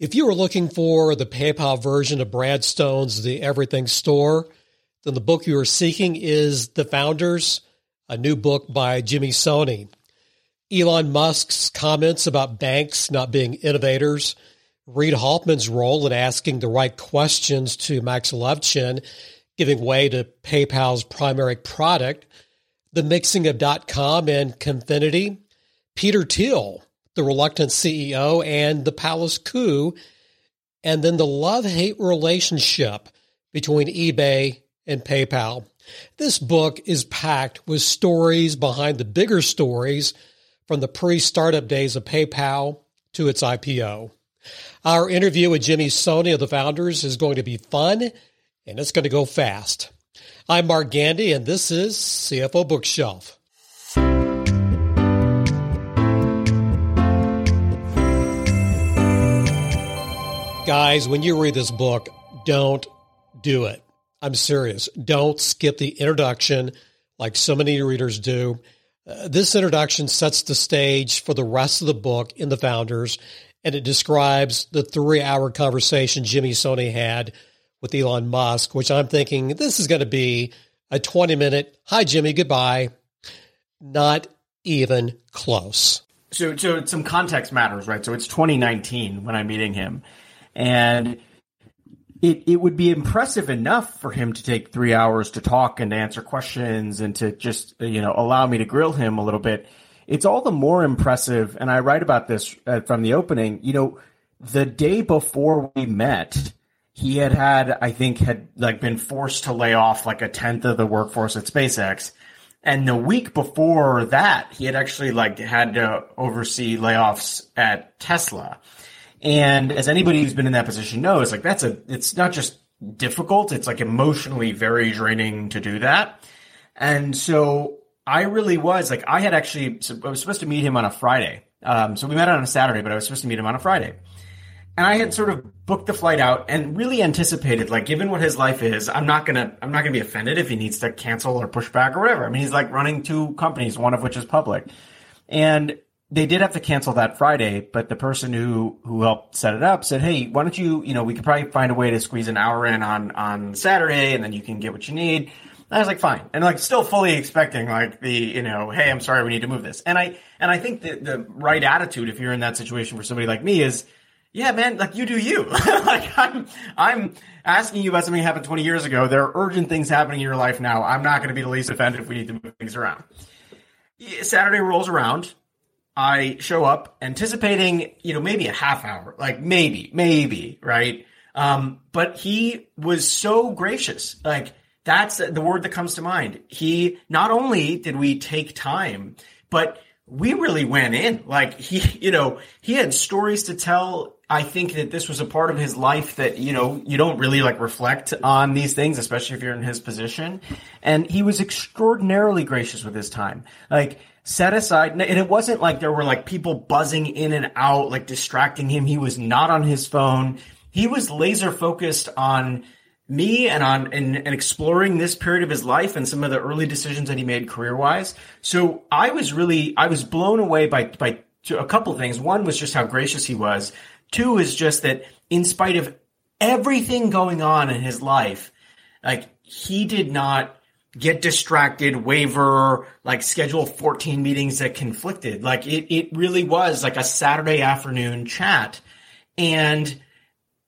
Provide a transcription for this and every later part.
If you are looking for the PayPal version of Brad Stone's The Everything Store, then the book you are seeking is The Founders, a new book by Jimmy Soni. Elon Musk's comments about banks not being innovators, Reid Hoffman's role in asking the right questions to Max Levchin, giving way to PayPal's primary product, the mixing of .com and Confinity, Peter Thiel, the reluctant CEO, and the palace coup, and then the love hate relationship between eBay and PayPal. This book is packed with stories behind the bigger stories from the pre startup days of PayPal to its IPO. Our interview with Jimmy Soni of the founders is going to be fun and it's going to go fast. I'm Mark Gandy, and this is CFO Bookshelf. Guys, when you read this book, don't do it. I'm serious. Don't skip the introduction like so many readers do. Uh, this introduction sets the stage for the rest of the book in The Founders, and it describes the three hour conversation Jimmy Soni had with Elon Musk, which I'm thinking this is going to be a 20 minute, hi, Jimmy, goodbye. Not even close. So, so some context matters, right? So it's 2019 when I'm meeting him and it it would be impressive enough for him to take three hours to talk and to answer questions and to just you know allow me to grill him a little bit. It's all the more impressive, and I write about this uh, from the opening. You know, the day before we met, he had had I think had like been forced to lay off like a tenth of the workforce at SpaceX. And the week before that, he had actually like had to oversee layoffs at Tesla. And as anybody who's been in that position knows, like that's a, it's not just difficult, it's like emotionally very draining to do that. And so I really was like, I had actually, I was supposed to meet him on a Friday. Um, so we met on a Saturday, but I was supposed to meet him on a Friday. And I had sort of booked the flight out and really anticipated, like, given what his life is, I'm not gonna, I'm not gonna be offended if he needs to cancel or push back or whatever. I mean, he's like running two companies, one of which is public. And they did have to cancel that Friday, but the person who who helped set it up said, "Hey, why don't you, you know, we could probably find a way to squeeze an hour in on on Saturday, and then you can get what you need." And I was like, "Fine," and like still fully expecting like the, you know, "Hey, I'm sorry, we need to move this." And I and I think the the right attitude if you're in that situation for somebody like me is, yeah, man, like you do you. like I'm I'm asking you about something that happened 20 years ago. There are urgent things happening in your life now. I'm not going to be the least offended if we need to move things around. Saturday rolls around I show up anticipating, you know, maybe a half hour, like maybe, maybe, right? Um, but he was so gracious. Like that's the word that comes to mind. He not only did we take time, but we really went in. Like he, you know, he had stories to tell. I think that this was a part of his life that, you know, you don't really like reflect on these things, especially if you're in his position. And he was extraordinarily gracious with his time. Like, set aside and it wasn't like there were like people buzzing in and out like distracting him. He was not on his phone. He was laser focused on me and on and, and exploring this period of his life and some of the early decisions that he made career wise so i was really i was blown away by by a couple things. One was just how gracious he was. Two is just that in spite of everything going on in his life like he did not get distracted, waver, like schedule 14 meetings that conflicted. Like it, it really was like a Saturday afternoon chat. And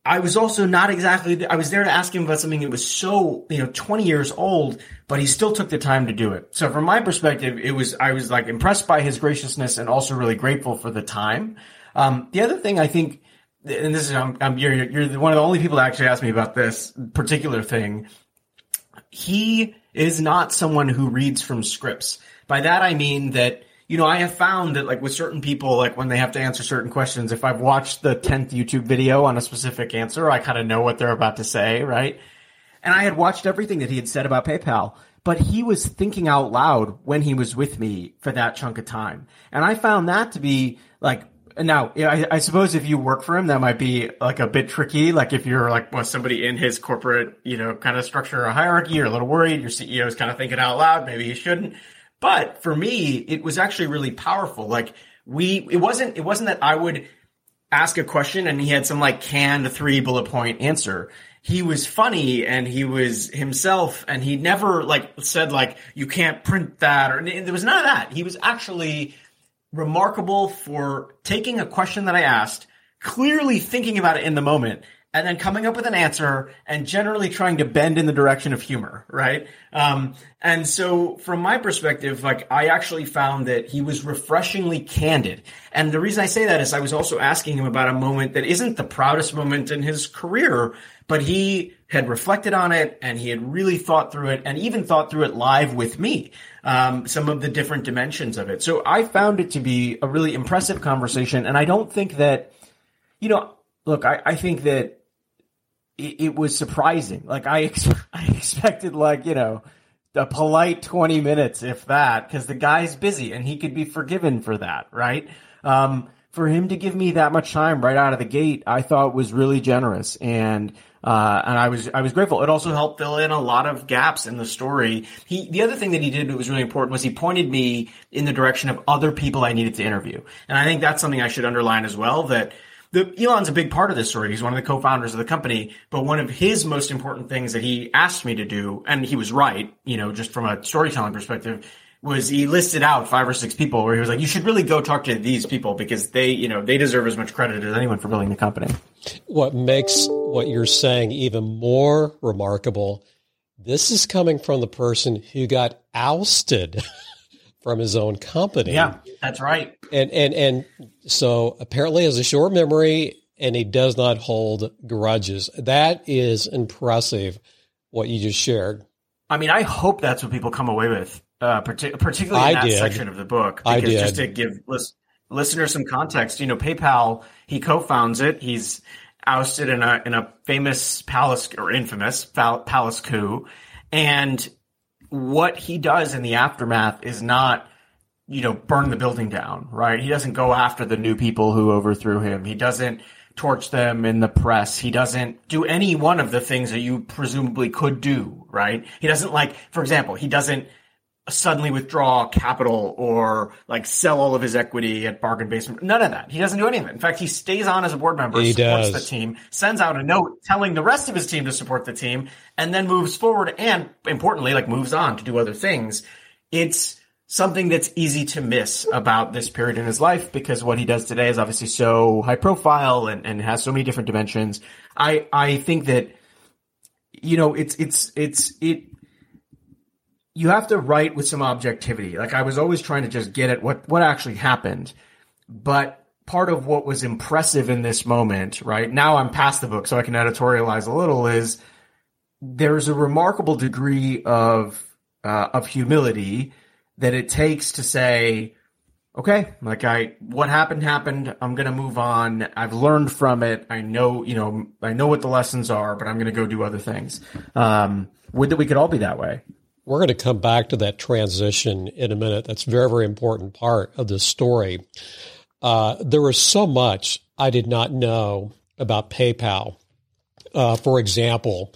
I was also not exactly, I was there to ask him about something that was so, you know, 20 years old, but he still took the time to do it. So from my perspective, it was, I was like impressed by his graciousness and also really grateful for the time. Um, the other thing I think, and this is, I'm, I'm you're, you're one of the only people that actually asked me about this particular thing. He, is not someone who reads from scripts. By that I mean that you know, I have found that like with certain people, like when they have to answer certain questions, if I've watched the 10th YouTube video on a specific answer, I kind of know what they're about to say, right? And I had watched everything that he had said about PayPal, but he was thinking out loud when he was with me for that chunk of time. And I found that to be like now, I, I, suppose if you work for him, that might be like a bit tricky. Like if you're like well, somebody in his corporate, you know, kind of structure or hierarchy, you're a little worried. Your CEO is kind of thinking out loud. Maybe he shouldn't. But for me, it was actually really powerful. Like we, it wasn't, it wasn't that I would ask a question and he had some like canned three bullet point answer. He was funny and he was himself and he never like said like you can't print that or there was none of that. He was actually remarkable for taking a question that I asked, clearly thinking about it in the moment and then coming up with an answer and generally trying to bend in the direction of humor, right? Um, and so from my perspective, like I actually found that he was refreshingly candid. And the reason I say that is I was also asking him about a moment that isn't the proudest moment in his career, but he had reflected on it and he had really thought through it and even thought through it live with me. Um, some of the different dimensions of it. So I found it to be a really impressive conversation. And I don't think that, you know, look, I, I think that it, it was surprising. Like I, ex- I expected like, you know, a polite 20 minutes, if that, because the guy's busy and he could be forgiven for that, right? Um, for him to give me that much time right out of the gate, I thought was really generous. And, uh, and I was, I was grateful. It also helped fill in a lot of gaps in the story. He, the other thing that he did that was really important was he pointed me in the direction of other people I needed to interview. And I think that's something I should underline as well, that the Elon's a big part of this story. He's one of the co-founders of the company, but one of his most important things that he asked me to do, and he was right, you know, just from a storytelling perspective, was he listed out five or six people where he was like, you should really go talk to these people because they, you know, they deserve as much credit as anyone for building the company. What makes what you're saying even more remarkable, this is coming from the person who got ousted from his own company. Yeah, that's right. And and and so apparently has a short memory and he does not hold grudges. That is impressive what you just shared. I mean, I hope that's what people come away with, uh, partic- particularly in I that did. section of the book. Because I did. just to give lis- listeners some context, you know, PayPal, he co-founds it. He's ousted in a in a famous palace or infamous palace coup, and what he does in the aftermath is not, you know, burn the building down, right? He doesn't go after the new people who overthrew him. He doesn't torch them in the press. He doesn't do any one of the things that you presumably could do, right? He doesn't like, for example, he doesn't suddenly withdraw capital or like sell all of his equity at bargain basement. None of that. He doesn't do any of it. In fact, he stays on as a board member, he supports does. the team, sends out a note telling the rest of his team to support the team, and then moves forward and importantly, like moves on to do other things. It's something that's easy to miss about this period in his life because what he does today is obviously so high profile and, and has so many different dimensions. I, I think that, you know, it's, it's, it's, it, you have to write with some objectivity. Like I was always trying to just get at what, what actually happened. But part of what was impressive in this moment, right? Now I'm past the book, so I can editorialize a little is there's a remarkable degree of, uh, of humility that it takes to say, okay, like I, what happened happened. I'm going to move on. I've learned from it. I know, you know, I know what the lessons are, but I'm going to go do other things. Um, would that we could all be that way. We're going to come back to that transition in a minute. That's a very, very important part of this story. Uh, there was so much I did not know about PayPal. Uh, for example,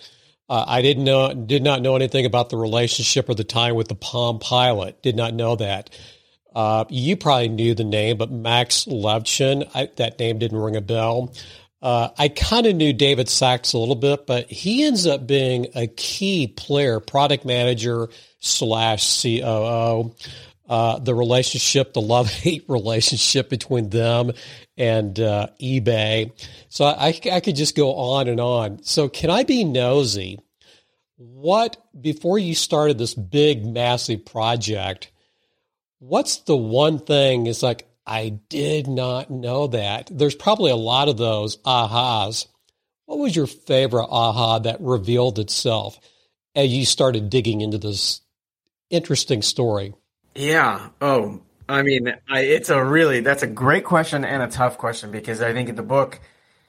uh, I didn't know, did not know anything about the relationship or the time with the Palm Pilot. Did not know that. Uh, you probably knew the name, but Max Levchin, I, that name didn't ring a bell. Uh, I kind of knew David Sacks a little bit, but he ends up being a key player, product manager slash COO. Uh, the relationship, the love hate relationship between them and uh, eBay. So I, I could just go on and on. So, can I be nosy? What, before you started this big, massive project, what's the one thing is like, I did not know that. There's probably a lot of those ahas. What was your favorite aha that revealed itself as you started digging into this interesting story? Yeah. Oh, I mean, I, it's a really, that's a great question and a tough question because I think in the book,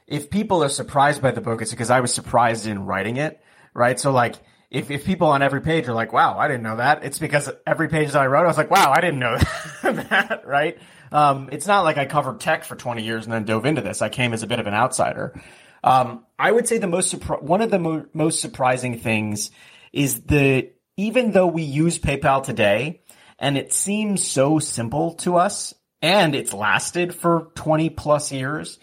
if people are surprised by the book, it's because I was surprised in writing it, right? So like, if, if people on every page are like, wow, I didn't know that, it's because every page that I wrote, I was like, wow, I didn't know that, right? Um, it's not like I covered tech for 20 years and then dove into this. I came as a bit of an outsider. Um, I would say the most, surpri- one of the mo- most surprising things is the, even though we use PayPal today and it seems so simple to us and it's lasted for 20 plus years,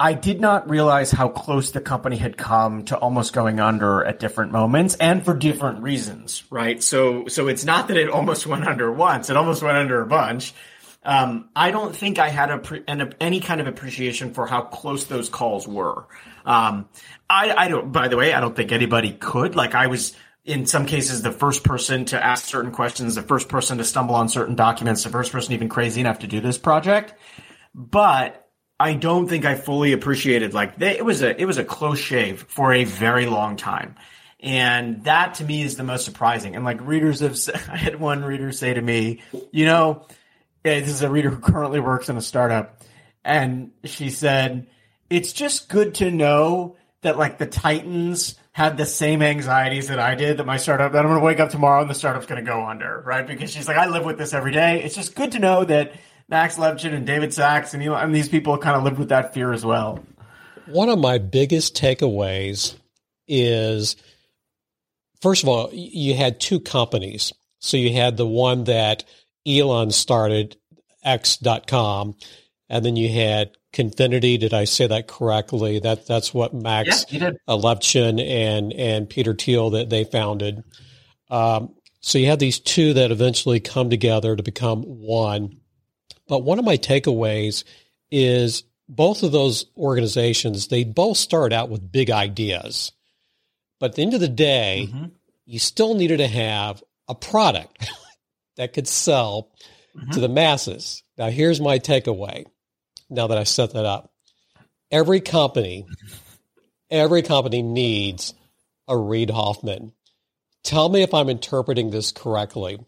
I did not realize how close the company had come to almost going under at different moments and for different reasons, right? So, so it's not that it almost went under once; it almost went under a bunch. Um, I don't think I had a pre- an, any kind of appreciation for how close those calls were. Um, I, I don't. By the way, I don't think anybody could. Like, I was in some cases the first person to ask certain questions, the first person to stumble on certain documents, the first person even crazy enough to do this project. But I don't think I fully appreciated like they, it was a it was a close shave for a very long time. And that to me is the most surprising. And like readers have, I had one reader say to me, you know, this is a reader who currently works in a startup, and she said, it's just good to know that like the Titans had the same anxieties that I did that my startup that I'm going to wake up tomorrow and the startup's going to go under, right? Because she's like, I live with this every day. It's just good to know that Max Levchin and David Sacks and, know, and these people kind of lived with that fear as well. One of my biggest takeaways is first of all, you had two companies. So you had the one that Elon started, X.com, and then you had Confinity. Did I say that correctly? That that's what Max yeah, Levchin and and Peter Thiel that they founded. Um, so you had these two that eventually come together to become one. But one of my takeaways is both of those organizations, they both start out with big ideas. But at the end of the day, mm-hmm. you still needed to have a product that could sell mm-hmm. to the masses. Now, here's my takeaway now that I set that up. Every company, every company needs a Reid Hoffman. Tell me if I'm interpreting this correctly.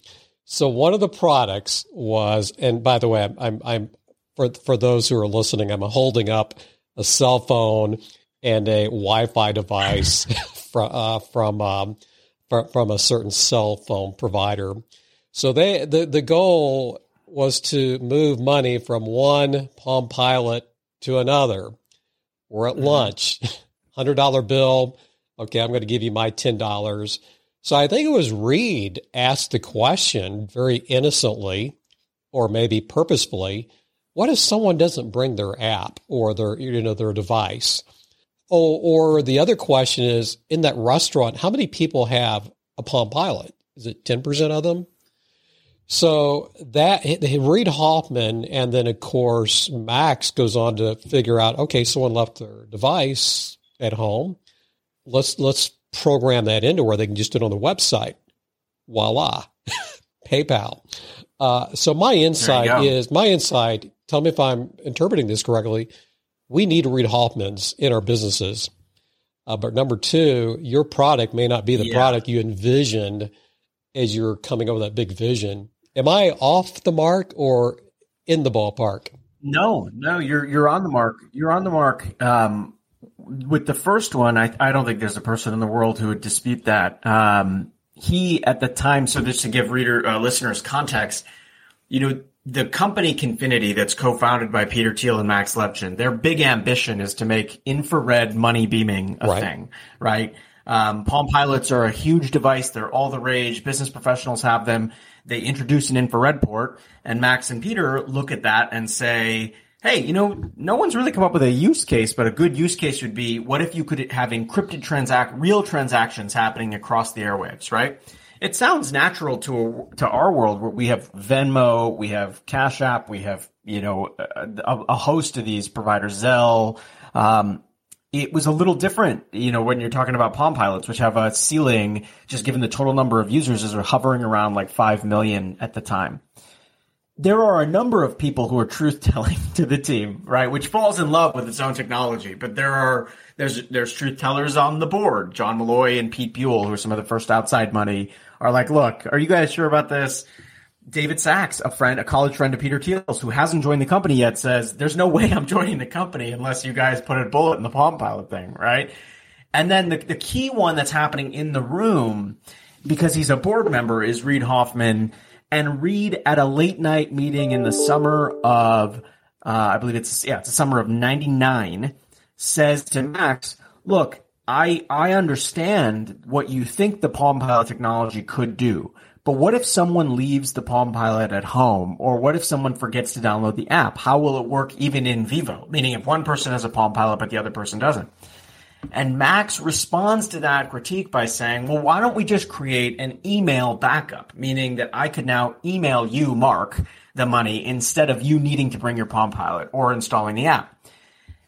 So one of the products was, and by the way, I'm, I'm, I'm for for those who are listening, I'm holding up a cell phone and a Wi-Fi device from uh, from um, from a certain cell phone provider. So they the the goal was to move money from one Palm Pilot to another. We're at mm-hmm. lunch, hundred dollar bill. Okay, I'm going to give you my ten dollars. So I think it was Reid asked the question very innocently, or maybe purposefully. What if someone doesn't bring their app or their you know their device? Oh, or the other question is in that restaurant, how many people have a Palm Pilot? Is it ten percent of them? So that Reid Hoffman, and then of course Max goes on to figure out. Okay, someone left their device at home. Let's let's program that into where they can just do it on the website. Voila, PayPal. Uh, so my insight is my insight. Tell me if I'm interpreting this correctly. We need to Reid Hoffmans in our businesses. Uh, but number two, your product may not be the yeah. product you envisioned as you're coming up with that big vision. Am I off the mark or in the ballpark? No, no, you're you're on the mark. You're on the mark. Um, with the first one, I, I don't think there's a person in the world who would dispute that. Um, he at the time, so just to give reader uh, listeners context, you know, the company Confinity that's co-founded by Peter Thiel and Max Levchin, their big ambition is to make infrared money beaming a right. thing, right? Um, Palm Pilots are a huge device. They're all the rage. Business professionals have them. They introduce an infrared port and Max and Peter look at that and say, hey, you know, no one's really come up with a use case, but a good use case would be what if you could have encrypted transact real transactions happening across the airwaves, right? It sounds natural to to our world where we have Venmo, we have Cash App, we have you know a, a host of these providers, Zelle. Um, it was a little different, you know, when you're talking about Palm Pilots, which have a ceiling, just given the total number of users, is hovering around like five million at the time there are a number of people who are truth telling to the team, right? Which falls in love with its own technology. But there are there's there's truth tellers on the board. John Malloy and Pete Buhl, who are some of the first outside money, are like, look, are you guys sure about this? David Sacks, a friend, a college friend of Peter Thiel's, who hasn't joined the company yet, says, "There's no way I'm joining the company unless you guys put a bullet in the Palm Pilot thing, right?" And then the the key one that's happening in the room, because he's a board member, is Reid Hoffman and Reid, at a late night meeting in the summer of, uh, I believe it's, yeah, it's the summer of 99, says to Max, look, I, I understand what you think the Palm Pilot technology could do, But what if someone leaves the Palm Pilot at home? Or what if someone forgets to download the app? How will it work even in vivo? Meaning if one person has a Palm Pilot but the other person doesn't. And Max responds to that critique by saying, well, why don't we just create an email backup? Meaning that I could now email you, Mark, the money instead of you needing to bring your Palm Pilot or installing the app.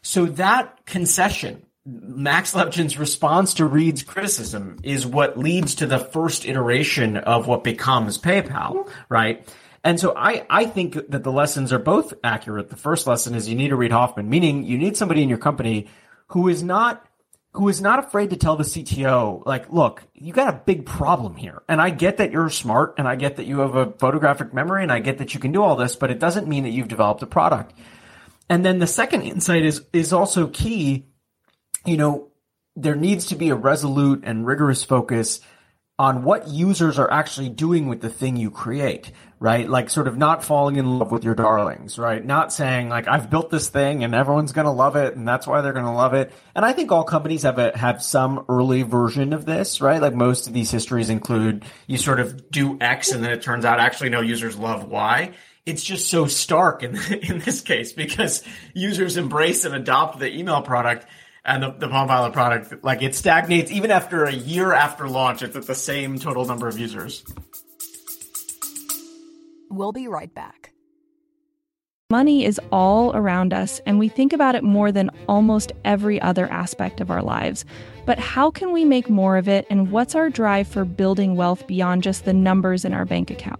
So that concession Max Levchin's response to Reid's criticism is what leads to the first iteration of what becomes PayPal, right? And so I, I think that the lessons are both accurate. The first lesson is you need a Reid Hoffman, meaning you need somebody in your company who is not who is not afraid to tell the CTO, like, look, you got a big problem here. And I get that you're smart and I get that you have a photographic memory and I get that you can do all this, but it doesn't mean that you've developed a product. And then the second insight is, is also key you know, there needs to be a resolute and rigorous focus on what users are actually doing with the thing you create, right? Like sort of not falling in love with your darlings, right? Not saying like I've built this thing and everyone's going to love it and that's why they're going to love it. And I think all companies have a, have some early version of this, right? Like most of these histories include you sort of do X and then it turns out actually no users love Y. It's just so stark in in this case because users embrace and adopt the email product and the, the Palm Pilot product, like it stagnates even after a year after launch. It's at the same total number of users. We'll be right back. Money is all around us, and we think about it more than almost every other aspect of our lives. But how can we make more of it, and what's our drive for building wealth beyond just the numbers in our bank account?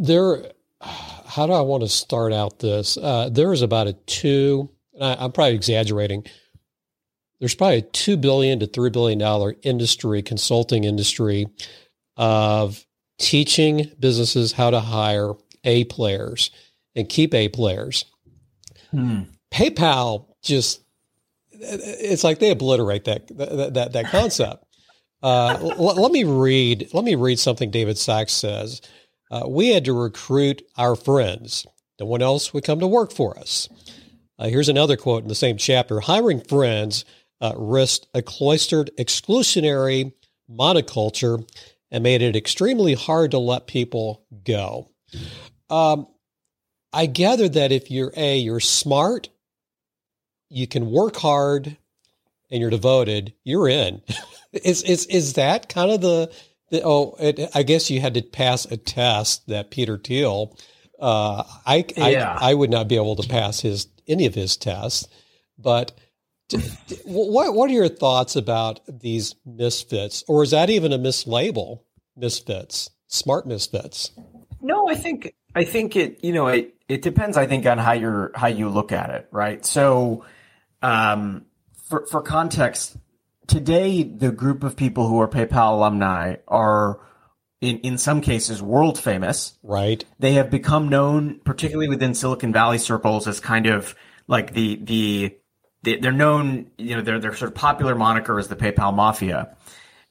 There how do i want to start out this? Uh, there is about a two I, i'm probably exaggerating. There's probably a two billion to three billion dollar industry consulting industry of teaching businesses how to hire a players and keep a players. Hmm. paypal just it's like they obliterate that that that, that concept. Uh, l- let me read let me read something david Sacks says uh, we had to recruit our friends. No one else would come to work for us. Uh, here's another quote in the same chapter Hiring friends uh, risked a cloistered, exclusionary monoculture and made it extremely hard to let people go. Um, I gather that if you're A, you're smart, you can work hard, and you're devoted, you're in. is, is, is that kind of the Oh, it, I guess you had to pass a test that Peter Thiel. Uh, I, yeah. I I would not be able to pass his any of his tests, but what what are your thoughts about these misfits, or is that even a mislabel? Misfits, smart misfits. No, I think I think it. You know, it it depends. I think on how you're how you look at it, right? So, um, for for context, today the group of people who are PayPal alumni are in, in some cases world famous. Right. They have become known, particularly within Silicon Valley circles, as kind of like the the, the they're known, you know, their their sort of popular moniker is the PayPal Mafia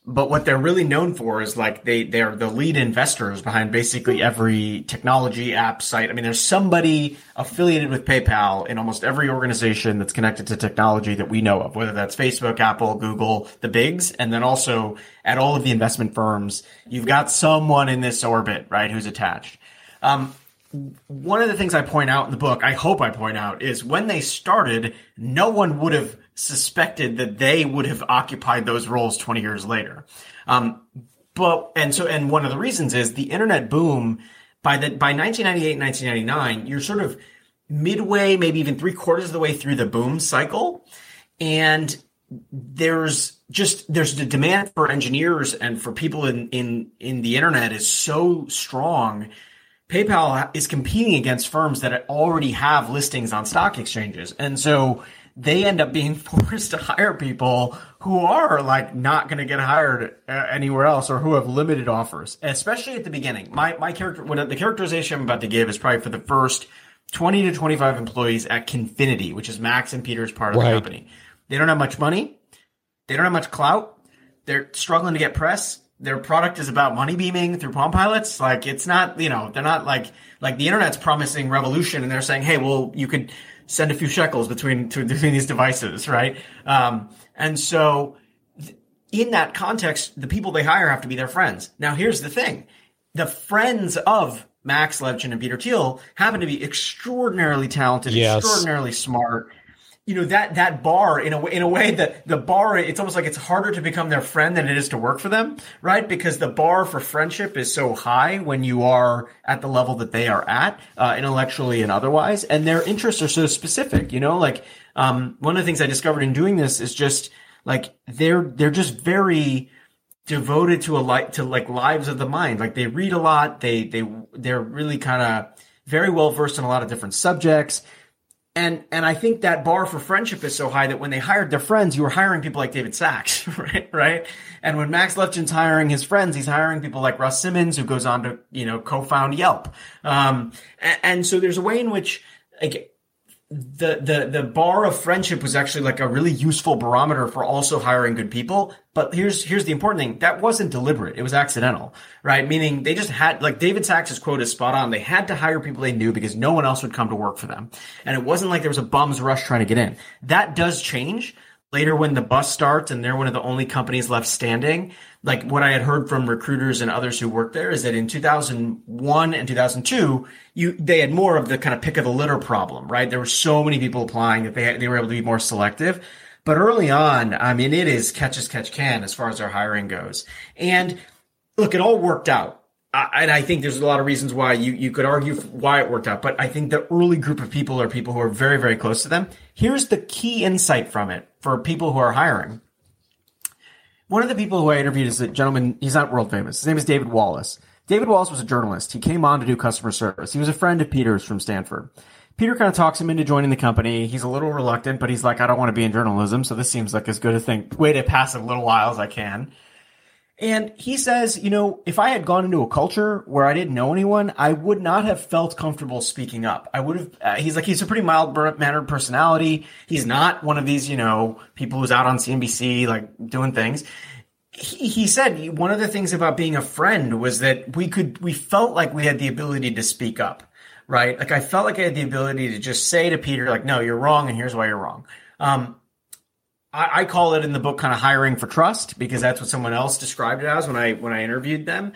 but what they're really known for is like they they're the lead investors behind basically every technology app site. I mean, there's somebody affiliated with PayPal in almost every organization that's connected to technology that we know of, whether that's Facebook, Apple, Google, the bigs, and then also at all of the investment firms, you've got someone in this orbit, right, who's attached. Um, one of the things I point out in the book, I hope I point out, is when they started, no one would have suspected that they would have occupied those roles 20 years later. Um, but, and so, and one of the reasons is the internet boom by the, by 1998, 1999, you're sort of midway, maybe even three quarters of the way through the boom cycle. And there's just, there's the demand for engineers and for people in, in, in the internet is so strong PayPal is competing against firms that already have listings on stock exchanges. And so they end up being forced to hire people who are like not going to get hired uh, anywhere else or who have limited offers, especially at the beginning. My my character when the characterization I'm about to give is probably for the first 20 to 25 employees at Confinity, which is Max and Peter's part of right. the company. They don't have much money. They don't have much clout. They're struggling to get press. Their product is about money beaming through Palm Pilots. Like it's not, you know, they're not like like the internet's promising revolution, and they're saying, hey, well, you could send a few shekels between to, between these devices, right? Um, and so, in that context, the people they hire have to be their friends. Now, here's the thing: the friends of Max Levchin and Peter Thiel happen to be extraordinarily talented, yes. extraordinarily smart, you know that that bar in a in a way that the bar it's almost like it's harder to become their friend than it is to work for them right? Because the bar for friendship is so high when you are at the level that they are at uh, intellectually and otherwise and their interests are so specific you know? Like um, one of the things i discovered in doing this is just like they're they're just very devoted to a like to like lives of the mind. Like they read a lot they they they're really kind of very well versed in a lot of different subjects and and I think that bar for friendship is so high that when they hired their friends, you were hiring people like David Sacks, right? Right. And when Max Levchin's hiring his friends, he's hiring people like Russ Simmons, who goes on to you know co-found Yelp. Um, and, and so there's a way in which like the the the bar of friendship was actually like a really useful barometer for also hiring good people. But here's here's the important thing: that wasn't deliberate; it was accidental, right? Meaning they just had like David Sacks' quote is spot on. They had to hire people they knew because no one else would come to work for them, and it wasn't like there was a bum's rush trying to get in. That does change later when the bus starts and they're one of the only companies left standing like what I had heard from recruiters and others who worked there is that in 2001 and 2002, you they had more of the kind of pick of the litter problem, right? There were so many people applying that they had, they were able to be more selective. But early on, I mean, it is catch as catch can as far as our hiring goes. And look, it all worked out. and I think there's a lot of reasons why you, you could argue why it worked out, but I think the early group of people are people who are very, very close to them. Here's the key insight from it for people who are hiring one of the people who I interviewed is a gentleman. He's not world famous. His name is David Wallace. David Wallace was a journalist. He came on to do customer service. He was a friend of Peter's from Stanford. Peter kind of talks him into joining the company. He's a little reluctant, but he's like, I don't want to be in journalism, so this seems like as good a thing way to pass a little while as I can. And he says, you know, if I had gone into a culture where I didn't know anyone, I would not have felt comfortable speaking up. I would have, uh, he's like, he's a pretty mild mannered personality. He's not one of these, you know, people who's out on CNBC, like doing things. He, he said one of the things about being a friend was that we could, we felt like we had the ability to speak up, right? Like I felt like I had the ability to just say to Peter, like, no, you're wrong and here's why you're wrong. Um, I, I call it in the book kind of hiring for trust because that's what someone else described it as when I when I interviewed them.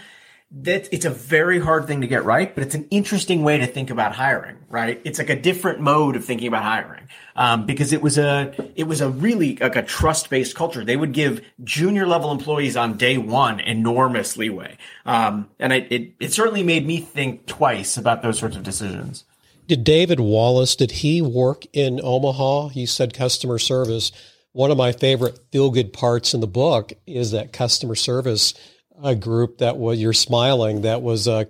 That it's a very hard thing to get right, but it's an interesting way to think about hiring, right? It's like a different mode of thinking about hiring um, because it was a it was a really like a trust based culture. They would give junior level employees on day one enormous leeway, um, and it, it it certainly made me think twice about those sorts of decisions. Did David Wallace did he work in Omaha? He said customer service one of my favorite feel good parts in the book is that customer service uh, group that was you're smiling that was uh,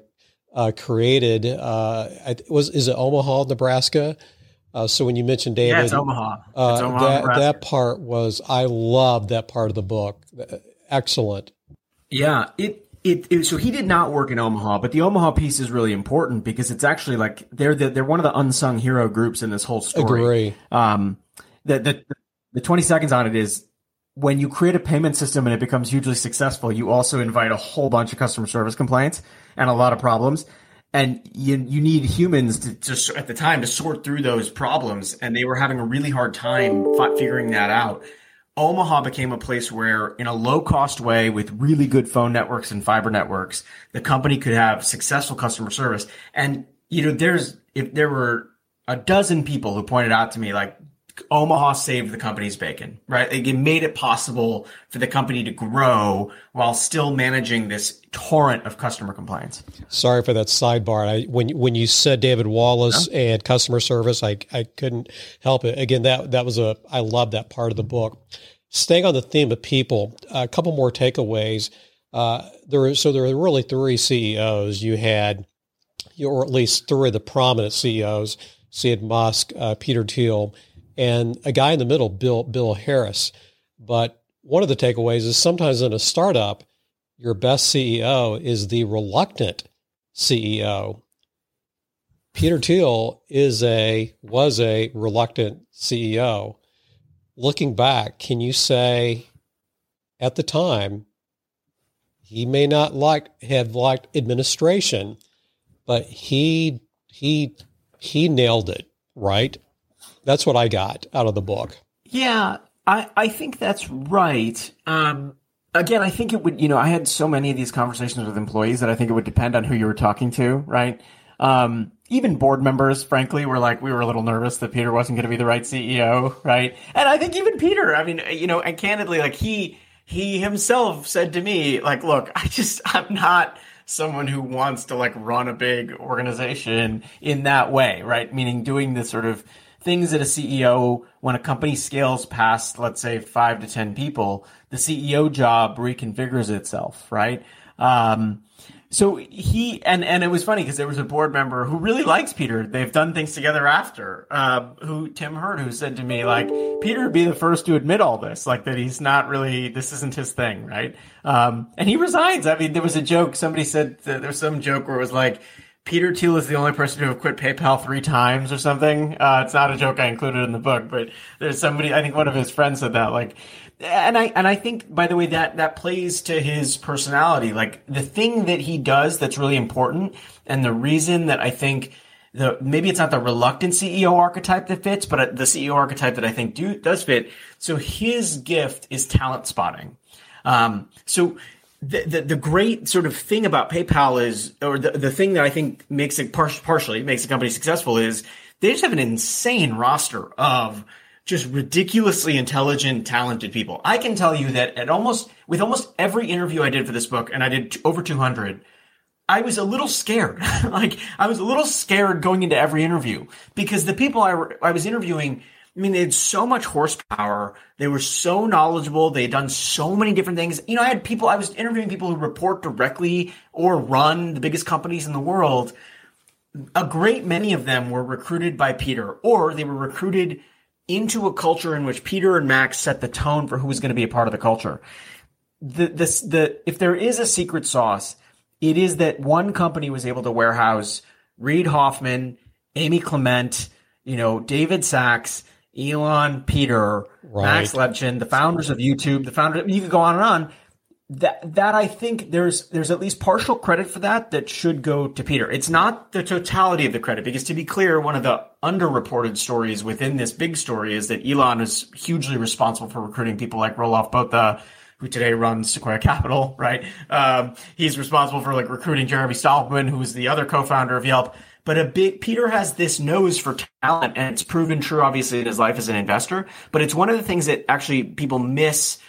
uh, created uh, was is it Omaha, Nebraska? Uh, so when you mentioned David, yeah, it's Omaha. Uh, it's Omaha that that part was I love that part of the book. Excellent. Yeah, it, it, it so he did not work in Omaha, but the Omaha piece is really important because it's actually like they're the, they're one of the unsung hero groups in this whole story. Agree. Um, the, the the 20 seconds on it is when you create a payment system and it becomes hugely successful, you also invite a whole bunch of customer service complaints and a lot of problems. And you, you need humans to, to at the time to sort through those problems. And they were having a really hard time figuring that out. Omaha became a place where, in a low cost way, with really good phone networks and fiber networks, the company could have successful customer service. And, you know, there's, if there were a dozen people who pointed out to me, like, Omaha saved the company's bacon, right? It made it possible for the company to grow while still managing this torrent of customer complaints. Sorry for that sidebar. I, when when you said David Wallace and customer service, I I couldn't help it. Again, that that was a I love that part of the book. Staying on the theme of people, a couple more takeaways. Uh, there, so there are really three CEOs. You had, or at least three of the prominent CEOs: Sid Musk, uh, Peter Thiel and a guy in the middle, Bill Bill Harris. But one of the takeaways is sometimes in a startup, your best CEO is the reluctant CEO. Peter Thiel is a was a reluctant CEO. Looking back, can you say at the time he may not like have liked administration, but he he he nailed it, right? That's what I got out of the book. Yeah, I, I think that's right. Um, again, I think it would, you know, I had so many of these conversations with employees that I think it would depend on who you were talking to, right? Um, even board members, frankly, were like, we were a little nervous that Peter wasn't going to be the right CEO, right? And I think even Peter, I mean, you know, and candidly, like he, he himself said to me, like, look, I just, I'm not someone who wants to like run a big organization in that way, right? Meaning doing this sort of things that a CEO, when a company scales past, let's say, five to 10 people, the CEO job reconfigures itself, right? Um, so he and and it was funny because there was a board member who really likes Peter. They've done things together after. Uh, who Tim Hurd, who said to me like Peter would be the first to admit all this, like that he's not really this isn't his thing, right? Um, and he resigns. I mean, there was a joke. Somebody said there was some joke where it was like Peter Thiel is the only person to have quit PayPal three times or something. Uh, it's not a joke I included in the book, but there's somebody. I think one of his friends said that like and I and I think by the way that that plays to his personality. Like the thing that he does that's really important, and the reason that I think the maybe it's not the reluctant CEO archetype that fits, but the CEO archetype that I think do does fit. So his gift is talent spotting. Um, so the, the, great sort of thing about PayPal is, or the, the thing that I think makes it par- partially makes the company successful is they just have an insane roster of just ridiculously intelligent, talented people. I can tell you that at almost, with almost every interview I did for this book, and I did over 200, I was a little scared. like, I was a little scared going into every interview because the people I, I was interviewing, I mean, they had so much horsepower. They were so knowledgeable. They had done so many different things. You know, I had people, I was interviewing people who report directly or run the biggest companies in the world. A great many of them were recruited by Peter or they were recruited into a culture in which Peter and Max set the tone for who was going to be a part of the culture. The, this, the, if there is a secret sauce, it is that one company was able to warehouse Reid Hoffman, Amy Klement, you know, David Sacks, Elon, Peter, right. Max Levchin, the founders of YouTube, the founder, you could go on and on that that I think there's there's at least partial credit for that that should go to Peter. It's not the totality of the credit because to be clear, one of the underreported stories within this big story is that Elon is hugely responsible for recruiting people like Roelof Botha, who today runs Sequoia Capital, right? Um, he's responsible for like recruiting Jeremy Stoppelman, who's the other co-founder of Yelp. But a big Peter has this nose for talent, and it's proven true, obviously, in his life as an investor. But it's one of the things that actually people miss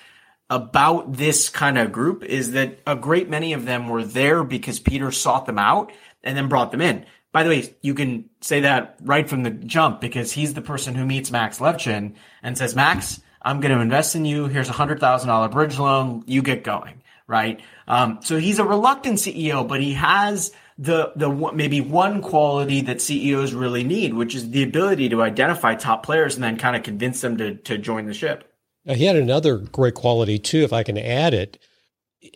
about this kind of group is that a great many of them were there because Peter sought them out and then brought them in. By the way, you can say that right from the jump because he's the person who meets Max Levchin and says, Max, I'm going to invest in you. Here's a hundred thousand dollar bridge loan. You get going, right? Um, so he's a reluctant CEO, but he has the the maybe one quality that CEOs really need, which is the ability to identify top players and then kind of convince them to to join the ship. Now, he had another great quality too, if I can add it.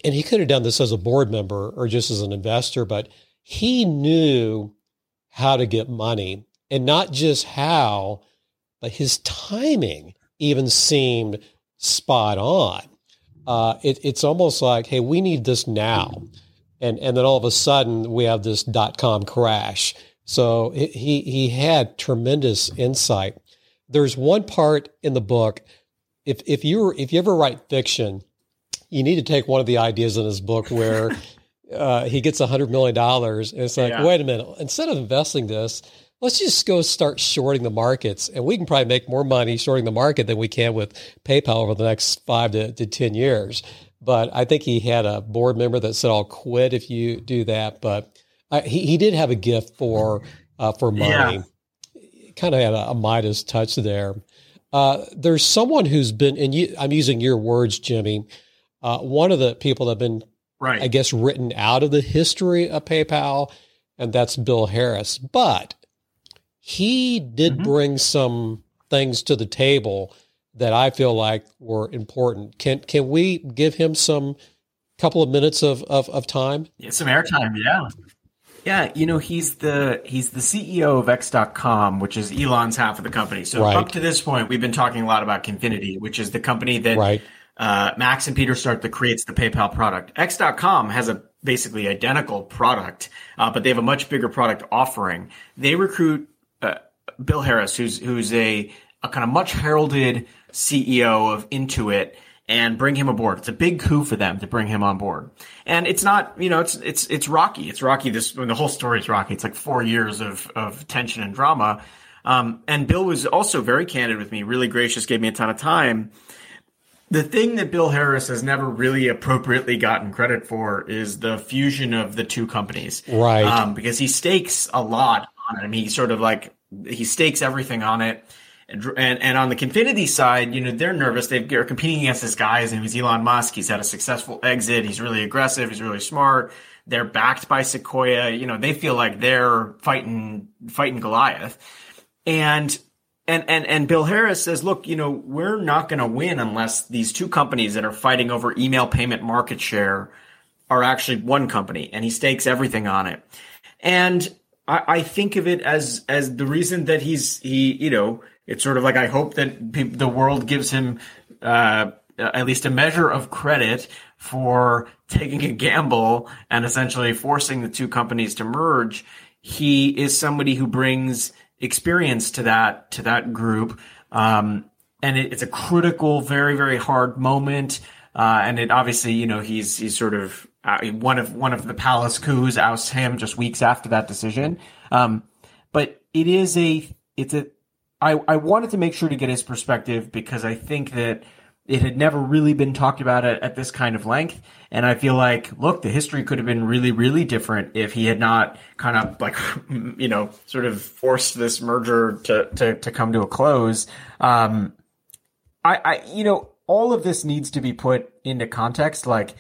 And he could have done this as a board member or just as an investor, but he knew how to get money and not just how, but his timing even seemed spot on. Uh, it, it's almost like, hey, we need this now. And, and then all of a sudden we have this dot com crash. So he, he had tremendous insight. There's one part in the book if if you if you ever write fiction, you need to take one of the ideas in his book where uh, he gets a hundred million dollars, and it's like, yeah. wait a minute, instead of investing this, let's just go start shorting the markets, and we can probably make more money shorting the market than we can with PayPal over the next five to, to ten years. But I think he had a board member that said, "I'll quit if you do that." But I, he he did have a gift for uh, for money. Yeah. Kind of had a, a Midas touch there. Uh, there's someone who's been, and you, I'm using your words, Jimmy. Uh, one of the people that have been, right. I guess, written out of the history of PayPal, and that's Bill Harris. But he did mm-hmm. bring some things to the table that I feel like were important. Can can we give him some couple of minutes of of, of time? Yeah, some airtime. Yeah. Yeah, you know he's the he's the CEO of X.com, which is Elon's half of the company. So right. up to this point, we've been talking a lot about Confinity, which is the company that right. uh, Max and Peter start that creates the PayPal product. X.com has a basically identical product, uh, but they have a much bigger product offering. They recruit uh, Bill Harris, who's who's a, a kind of much heralded CEO of Intuit and bring him aboard. It's a big coup for them to bring him on board. And it's not, you know, it's it's it's rocky. It's rocky. This when the whole story is rocky. It's like four years of of tension and drama. Um, and Bill was also very candid with me, really gracious, gave me a ton of time. The thing that Bill Harris has never really appropriately gotten credit for is the fusion of the two companies, right? Um, because he stakes a lot on it. I mean, he sort of like he stakes everything on it. And, and on the Confinity side, you know, they're nervous. They're competing against this guy. His name is Elon Musk. He's had a successful exit. He's really aggressive. He's really smart. They're backed by Sequoia. You know, they feel like they're fighting, fighting Goliath. And, and, and, and Bill Harris says, look, you know, we're not going to win unless these two companies that are fighting over email payment market share are actually one company. And he stakes everything on it. And I, I think of it as, as the reason that he's, he, you know, it's sort of like I hope that the world gives him uh, at least a measure of credit for taking a gamble and essentially forcing the two companies to merge. He is somebody who brings experience to that to that group, um, and it, it's a critical, very very hard moment. Uh, and it obviously, you know, he's he's sort of uh, one of one of the palace coups ousts him just weeks after that decision. Um, but it is a it's a I, I wanted to make sure to get his perspective because I think that it had never really been talked about at, at, this kind of length. And I feel like, look, the history could have been really, really different if he had not kind of like, you know, sort of forced this merger to, to, to come to a close. Um, I, I, you know, all of this needs to be put into context. Like,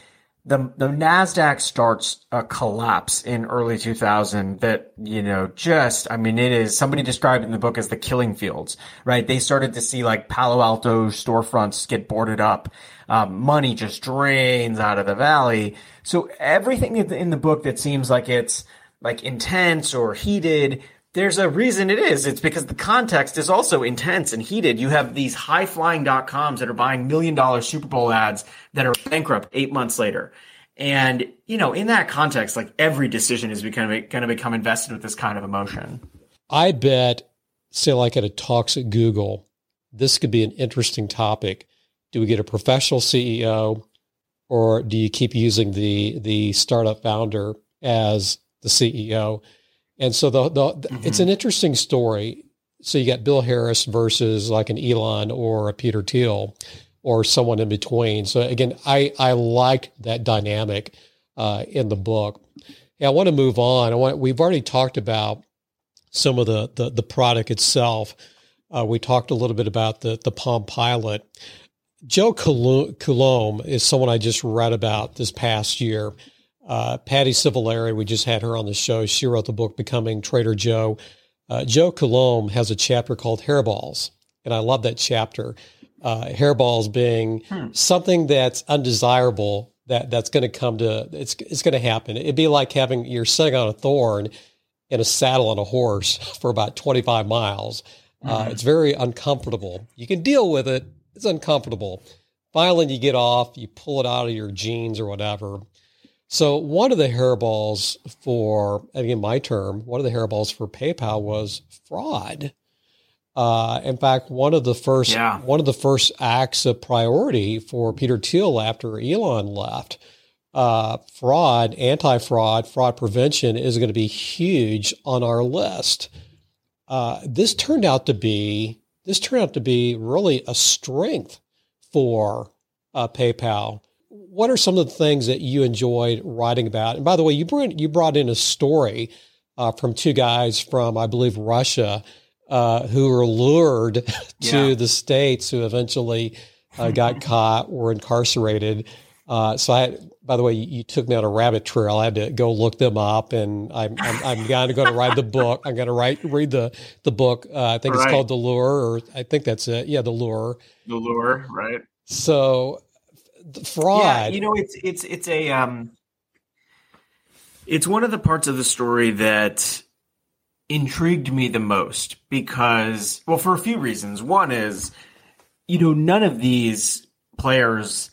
the the Nasdaq starts a collapse in early 2000 that you know just I mean it is somebody described in the book as the killing fields right? They started to see like Palo Alto storefronts get boarded up. Um, money just drains out of the valley. So everything in the book that seems like it's like intense or heated there's a reason it is. It's because the context is also intense and heated. You have these high flying dot coms that are buying million dollar Super Bowl ads that are bankrupt eight months later. And, you know, in that context, like every decision is going to become invested with this kind of emotion. I bet, say, like at a talks at Google, this could be an interesting topic. Do we get a professional CEO or do you keep using the, the startup founder as the CEO? And so the, the mm-hmm. it's an interesting story. So you got Bill Harris versus like an Elon or a Peter Thiel or someone in between. So again, I I liked that dynamic uh, in the book. Yeah, I want to move on. I want we've already talked about some of the the, the product itself. Uh, we talked a little bit about the the Palm Pilot. Joe Coulombe is someone I just read about this past year. Uh, Patty Civalleri, we just had her on the show. She wrote the book Becoming Trader Joe. Uh, Joe Coulombe has a chapter called Hairballs, and I love that chapter. Uh, hairballs being hmm. something that's undesirable that that's going to come to it's it's going to happen. It'd be like having you're sitting on a thorn in a saddle on a horse for about 25 miles. Uh, mm-hmm. it's very uncomfortable. You can deal with it. It's uncomfortable. Finally, you get off, you pull it out of your jeans or whatever, so one of the hairballs for, again, my term, one of the hairballs for PayPal was fraud. Uh, in fact, one of the first yeah. one of the first acts of priority for Peter Thiel after Elon left, uh, fraud, anti-fraud, fraud prevention is going to be huge on our list. Uh, this turned out to be this turned out to be really a strength for uh, PayPal what are some of the things that you enjoyed writing about? And by the way, you brought you brought in a story uh, from two guys from I believe Russia uh, who were lured to yeah. the states, who eventually uh, got caught, were incarcerated. Uh, so I, by the way, you, you, took me on a rabbit trail. I had to go look them up, and I'm I'm, I'm going to go to write the book. I'm going to write read the the book. Uh, I think right. it's called The Lure, or I think that's it. Yeah, The Lure. The Lure, right? So fraud. Yeah, you know, it's it's it's a um, it's one of the parts of the story that intrigued me the most because, well, for a few reasons. One is, you know, none of these players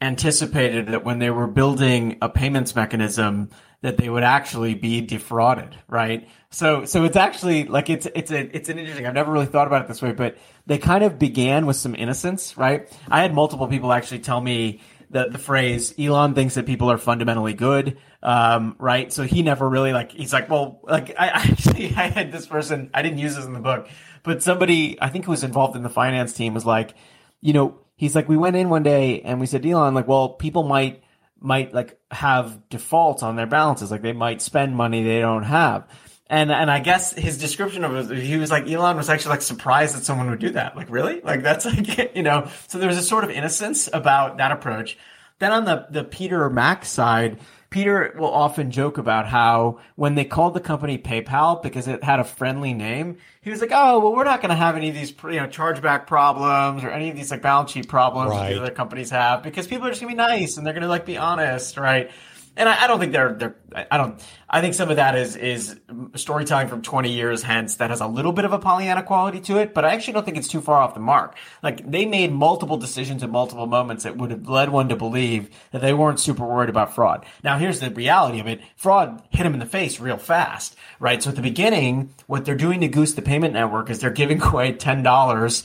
anticipated that when they were building a payments mechanism that they would actually be defrauded, right? So so it's actually like it's it's a it's an interesting. I've never really thought about it this way, but they kind of began with some innocence, right? I had multiple people actually tell me the the phrase Elon thinks that people are fundamentally good, um, right? So he never really like he's like, well, like I actually I had this person I didn't use this in the book, but somebody I think who was involved in the finance team was like, you know, he's like, we went in one day and we said, Elon, like, well, people might might like have defaults on their balances, like they might spend money they don't have. And and I guess his description of it, he was like Elon was actually like surprised that someone would do that. Like really? Like that's like you know. So there was a sort of innocence about that approach. Then on the the Peter Mac side, Peter will often joke about how when they called the company PayPal because it had a friendly name, he was like, "Oh, well, we're not going to have any of these, you know, chargeback problems or any of these like balance sheet problems right. that other companies have because people are just going to be nice and they're going to like be honest, right?" And I, I, don't think they're they're I don't I think some of that is is storytelling from 20 years hence that has a little bit of a Pollyanna quality to it, but I actually don't think it's too far off the mark. Like they made multiple decisions at multiple moments that would have led one to believe that they weren't super worried about fraud. Now here's the reality of it: fraud hit them in the face real fast, right? So at the beginning, what they're doing to goose the payment network is they're giving away ten dollars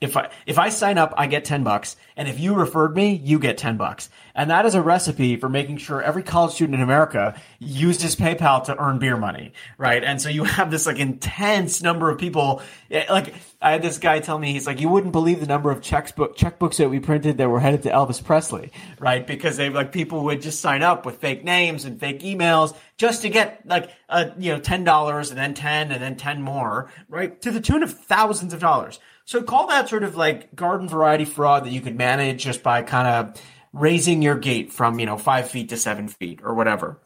if I if I sign up, I get ten bucks, and if you referred me, you get ten bucks, and that is a recipe for making sure every college student in America used his PayPal to earn beer money, right? And so you have this like intense number of people. Like I had this guy tell me, he's like, you wouldn't believe the number of checkbook checkbooks that we printed that were headed to Elvis Presley, right? Because they like people would just sign up with fake names and fake emails just to get like a you know ten dollars and then ten and then ten more, right? To the tune of thousands of dollars. So call that sort of like garden variety fraud that you could manage just by kind of raising your gate from, you know, five feet to seven feet or whatever.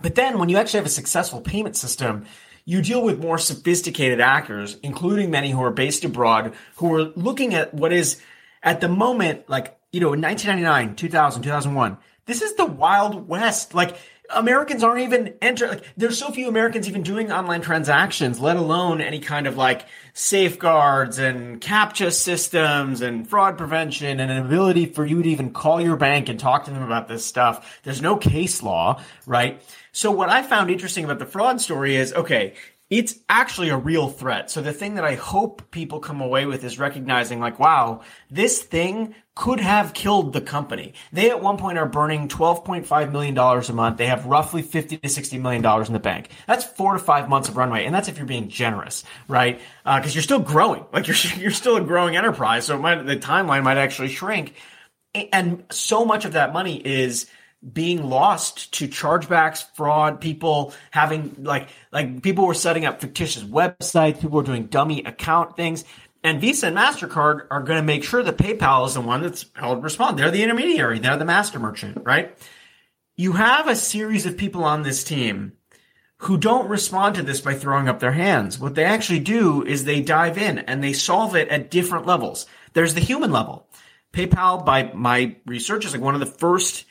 But then when you actually have a successful payment system, you deal with more sophisticated actors, including many who are based abroad, who are looking at what is at the moment, like, you know, in 1999, 2000, 2001, this is the Wild West. Like, Americans aren't even enter like there's so few Americans even doing online transactions, let alone any kind of like safeguards and captcha systems and fraud prevention and an ability for you to even call your bank and talk to them about this stuff. There's no case law, right? So what I found interesting about the fraud story is okay, it's actually a real threat. So the thing that I hope people come away with is recognizing like, wow, this thing could have killed the company. They at one point are burning $12.5 million a month. They have roughly 50 to 60 million dollars in the bank. That's four to five months of runway. And that's if you're being generous, right? Uh, cause you're still growing. Like you're, you're still a growing enterprise. So might, the timeline might actually shrink. And so much of that money is, being lost to chargebacks, fraud, people having like like people were setting up fictitious websites, people were doing dummy account things. And Visa and MasterCard are going to make sure that PayPal is the one that's held responsible. They're the intermediary, they're the master merchant, right? You have a series of people on this team who don't respond to this by throwing up their hands. What they actually do is they dive in and they solve it at different levels. There's the human level. PayPal, by my research, is like one of the first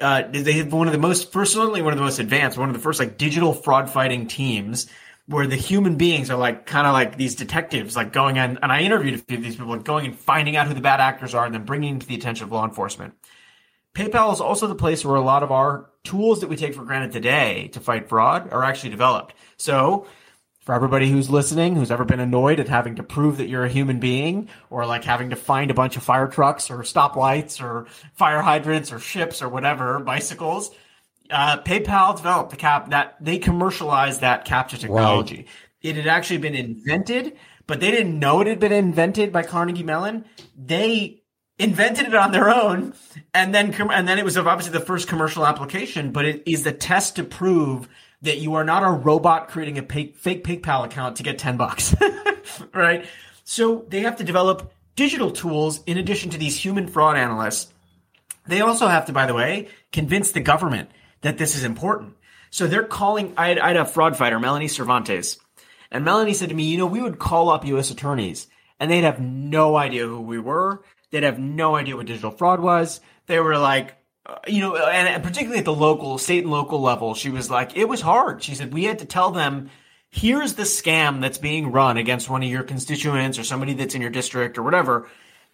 uh, they have one of the most, certainly one of the most advanced, one of the first like digital fraud fighting teams where the human beings are like kind of like these detectives, like going on. And I interviewed a few of these people, like going and finding out who the bad actors are and then bringing to the attention of law enforcement. PayPal is also the place where a lot of our tools that we take for granted today to fight fraud are actually developed. So for everybody who's listening, who's ever been annoyed at having to prove that you're a human being, or like having to find a bunch of fire trucks or stoplights or fire hydrants or ships or whatever, bicycles, uh, PayPal developed the cap that they commercialized that captcha technology. Right. It had actually been invented, but they didn't know it had been invented by Carnegie Mellon. They invented it on their own, and then and then it was obviously the first commercial application. But it is the test to prove that you are not a robot creating a fake, fake PayPal account to get 10 bucks, right? So they have to develop digital tools in addition to these human fraud analysts They also have to, by the way, convince the government that this is important. So they're calling, I had, I had a fraud fighter, Melanie Cervantes. And Melanie said to me, you know, we would call up U.S. attorneys and they'd have no idea who we were. They'd have no idea what digital fraud was. They were like, uh, you know, and, and particularly at the local, state and local level, she was like, it was hard. She said, we had to tell them, here's the scam that's being run against one of your constituents or somebody that's in your district or whatever.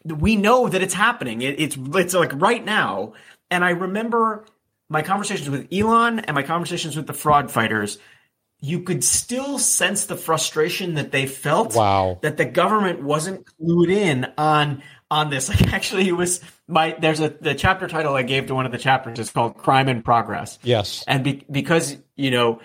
We know that it's happening. It, it's, it's like right now. And I remember my conversations with Elon and my conversations with the fraud fighters you could still sense the frustration that they felt. Wow. That the government wasn't clued in on on this. Like actually it was my there's a the chapter title I gave to one of the chapters is called Crime in Progress. Yes. And be, because, you know,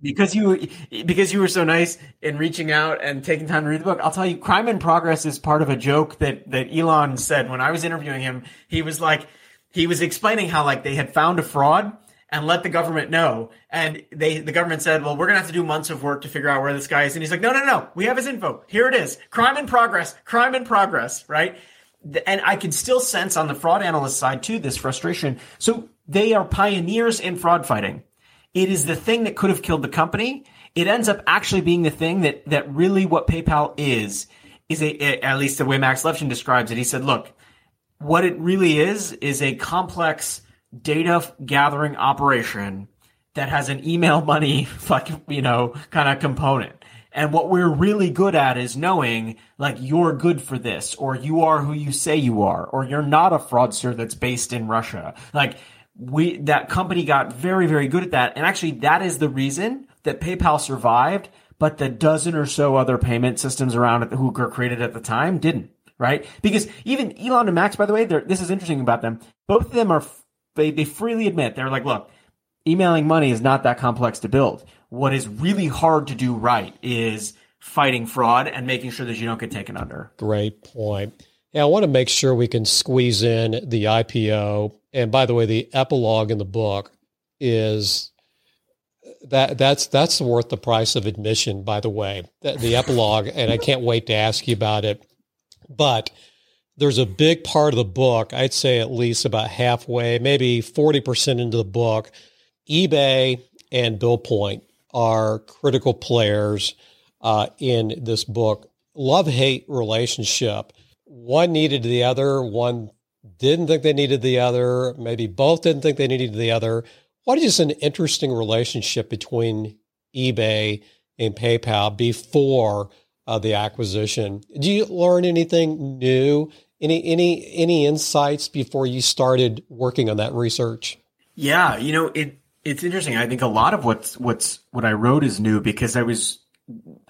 because you because you were so nice in reaching out and taking time to read the book, I'll tell you, Crime in Progress is part of a joke that that Elon said when I was interviewing him. He was like, he was explaining how like they had found a fraud and let the government know. And they, the government said, well, we're going to have to do months of work to figure out where this guy is. And he's like, no, no, no, we have his info. Here it is. Crime in progress, crime in progress, right? And I can still sense on the fraud analyst side too, this frustration. So they are pioneers in fraud fighting. It is the thing that could have killed the company. It ends up actually being the thing that, that really what PayPal is, is a, at least the way Max Levchin describes it. He said, look, what it really is, is a complex, data gathering operation that has an email money, fucking, you know, kind of component. And what we're really good at is knowing, like, you're good for this, or you are who you say you are, or you're not a fraudster that's based in Russia. Like, we, that company got very, very good at that. And actually, that is the reason that PayPal survived, but the dozen or so other payment systems around it who were created at the time didn't, right? Because even Elon and Max, by the way, this is interesting about them. Both of them are they, they freely admit they're like, look, emailing money is not that complex to build. What is really hard to do right is fighting fraud and making sure that you don't get taken under. Great point. Yeah, I want to make sure we can squeeze in the IPO. And by the way, the epilogue in the book is that that's that's worth the price of admission. By the way, the, the epilogue, and I can't wait to ask you about it. But there's a big part of the book, I'd say at least about halfway, maybe 40% into the book. eBay and BillPoint are critical players uh, in this book. Love hate relationship. One needed the other, one didn't think they needed the other, maybe both didn't think they needed the other. What is an interesting relationship between eBay and PayPal before uh, the acquisition? Do you learn anything new any any any insights before you started working on that research? Yeah, you know it. It's interesting. I think a lot of what's what's what I wrote is new because I was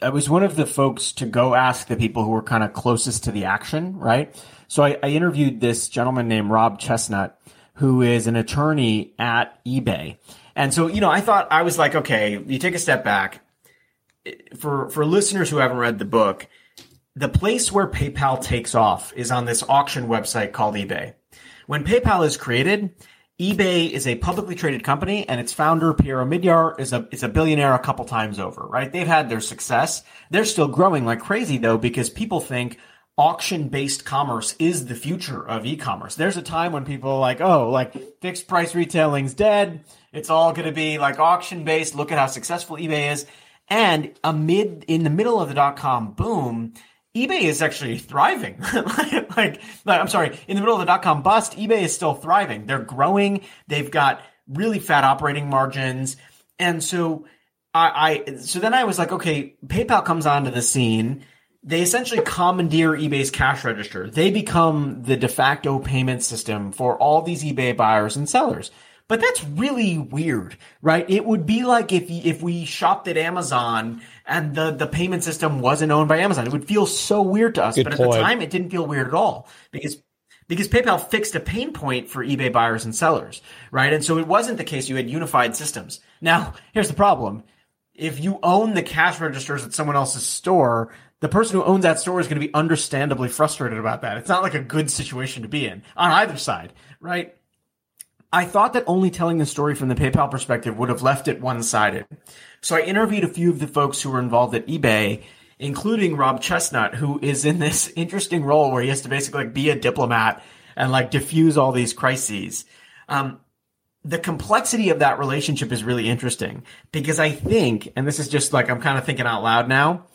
I was one of the folks to go ask the people who were kind of closest to the action, right? So I, I interviewed this gentleman named Rob Chesnut, who is an attorney at eBay. And so, you know, I thought I was like, okay, you take a step back. For for listeners who haven't read the book, the place where PayPal takes off is on this auction website called eBay. When PayPal is created, eBay is a publicly traded company and its founder, Pierre Omidyar, is a, is a billionaire a couple times over, right? They've had their success. They're still growing like crazy though, because people think auction based commerce is the future of e-commerce. There's a time when people are like, oh, like fixed price retailing's dead. It's all going to be like auction based. Look at how successful eBay is. And amid, in the middle of the dot com boom, eBay is actually thriving. like, like, I'm sorry, in the middle of the dot com bust, eBay is still thriving. They're growing. They've got really fat operating margins. And so I, I, so then I was like, okay, PayPal comes onto the scene. They essentially commandeer eBay's cash register. They become the de facto payment system for all these eBay buyers and sellers. But that's really weird, right? It would be like if if we shopped at Amazon and the the payment system wasn't owned by Amazon. It would feel so weird to us. Good but point. at the time, it didn't feel weird at all because because PayPal fixed a pain point for eBay buyers and sellers, right? And so it wasn't the case you had unified systems. Now, here's the problem. If you own the cash registers at someone else's store, the person who owns that store is going to be understandably frustrated about that. It's not like a good situation to be in on either side, right? I thought that only telling the story from the PayPal perspective would have left it one sided. So I interviewed a few of the folks who were involved at eBay, including Rob Chesnut, who is in this interesting role where he has to basically like be a diplomat and like diffuse all these crises. Um, the complexity of that relationship is really interesting because I think, and this is just like I'm kind of thinking out loud now,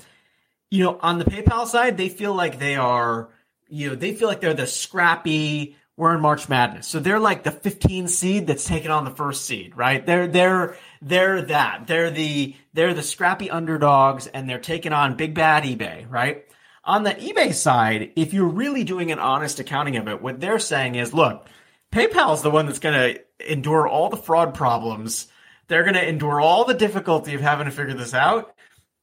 you know, on the PayPal side, they feel like they are, you know, they feel like they're the scrappy, we're in March Madness. So they're like the 15 seed that's taking on the first seed, right? They're, they're, they're that. They're the, they're the scrappy underdogs and they're taking on big bad eBay, right? On the eBay side, if you're really doing an honest accounting of it, what they're saying is, look, PayPal is the one that's going to endure all the fraud problems. They're going to endure all the difficulty of having to figure this out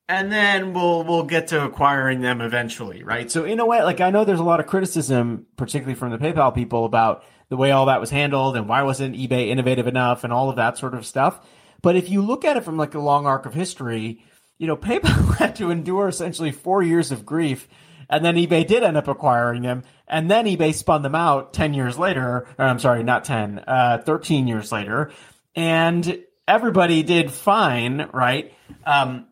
and then we'll we'll get to acquiring them eventually, right? So in a way, like I know there's a lot of criticism, particularly from the PayPal people, about the way all that was handled and why wasn't eBay innovative enough and all of that sort of stuff. But if you look at it from like a long arc of history, you know, PayPal had to endure essentially four years of grief, and then eBay did end up acquiring them, and then eBay spun them out ten years later. Or I'm sorry, not ten, uh, 13 years later, and everybody did fine, right? Um,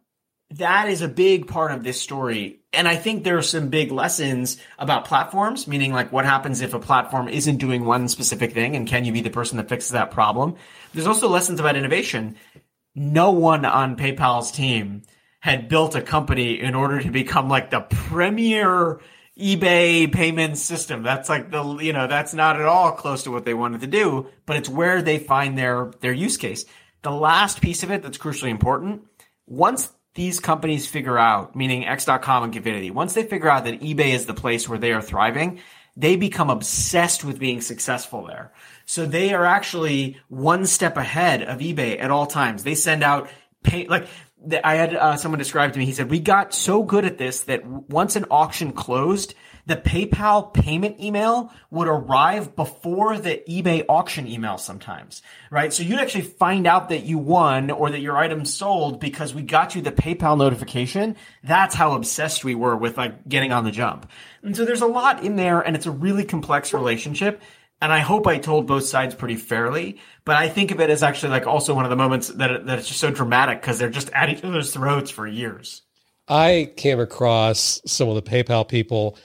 that is a big part of this story. And I think there are some big lessons about platforms, meaning like what happens if a platform isn't doing one specific thing and can you be the person that fixes that problem? There's also lessons about innovation. No one on PayPal's team had built a company in order to become like the premier eBay payment system. That's like the, you know, that's not at all close to what they wanted to do, but it's where they find their, their use case. The last piece of it that's crucially important, once these companies figure out, meaning X.com and Confinity, once they figure out that eBay is the place where they are thriving, they become obsessed with being successful there. So they are actually one step ahead of eBay at all times. They send out pay, like I had uh, someone describe to me. He said, we got so good at this that once an auction closed, the PayPal payment email would arrive before the eBay auction email sometimes, right? So you'd actually find out that you won or that your item sold because we got you the PayPal notification. That's how obsessed we were with like getting on the jump. And so there's a lot in there and it's a really complex relationship. And I hope I told both sides pretty fairly, but I think of it as actually like also one of the moments that, that it's just so dramatic because they're just at each other's throats for years. I came across some of the PayPal people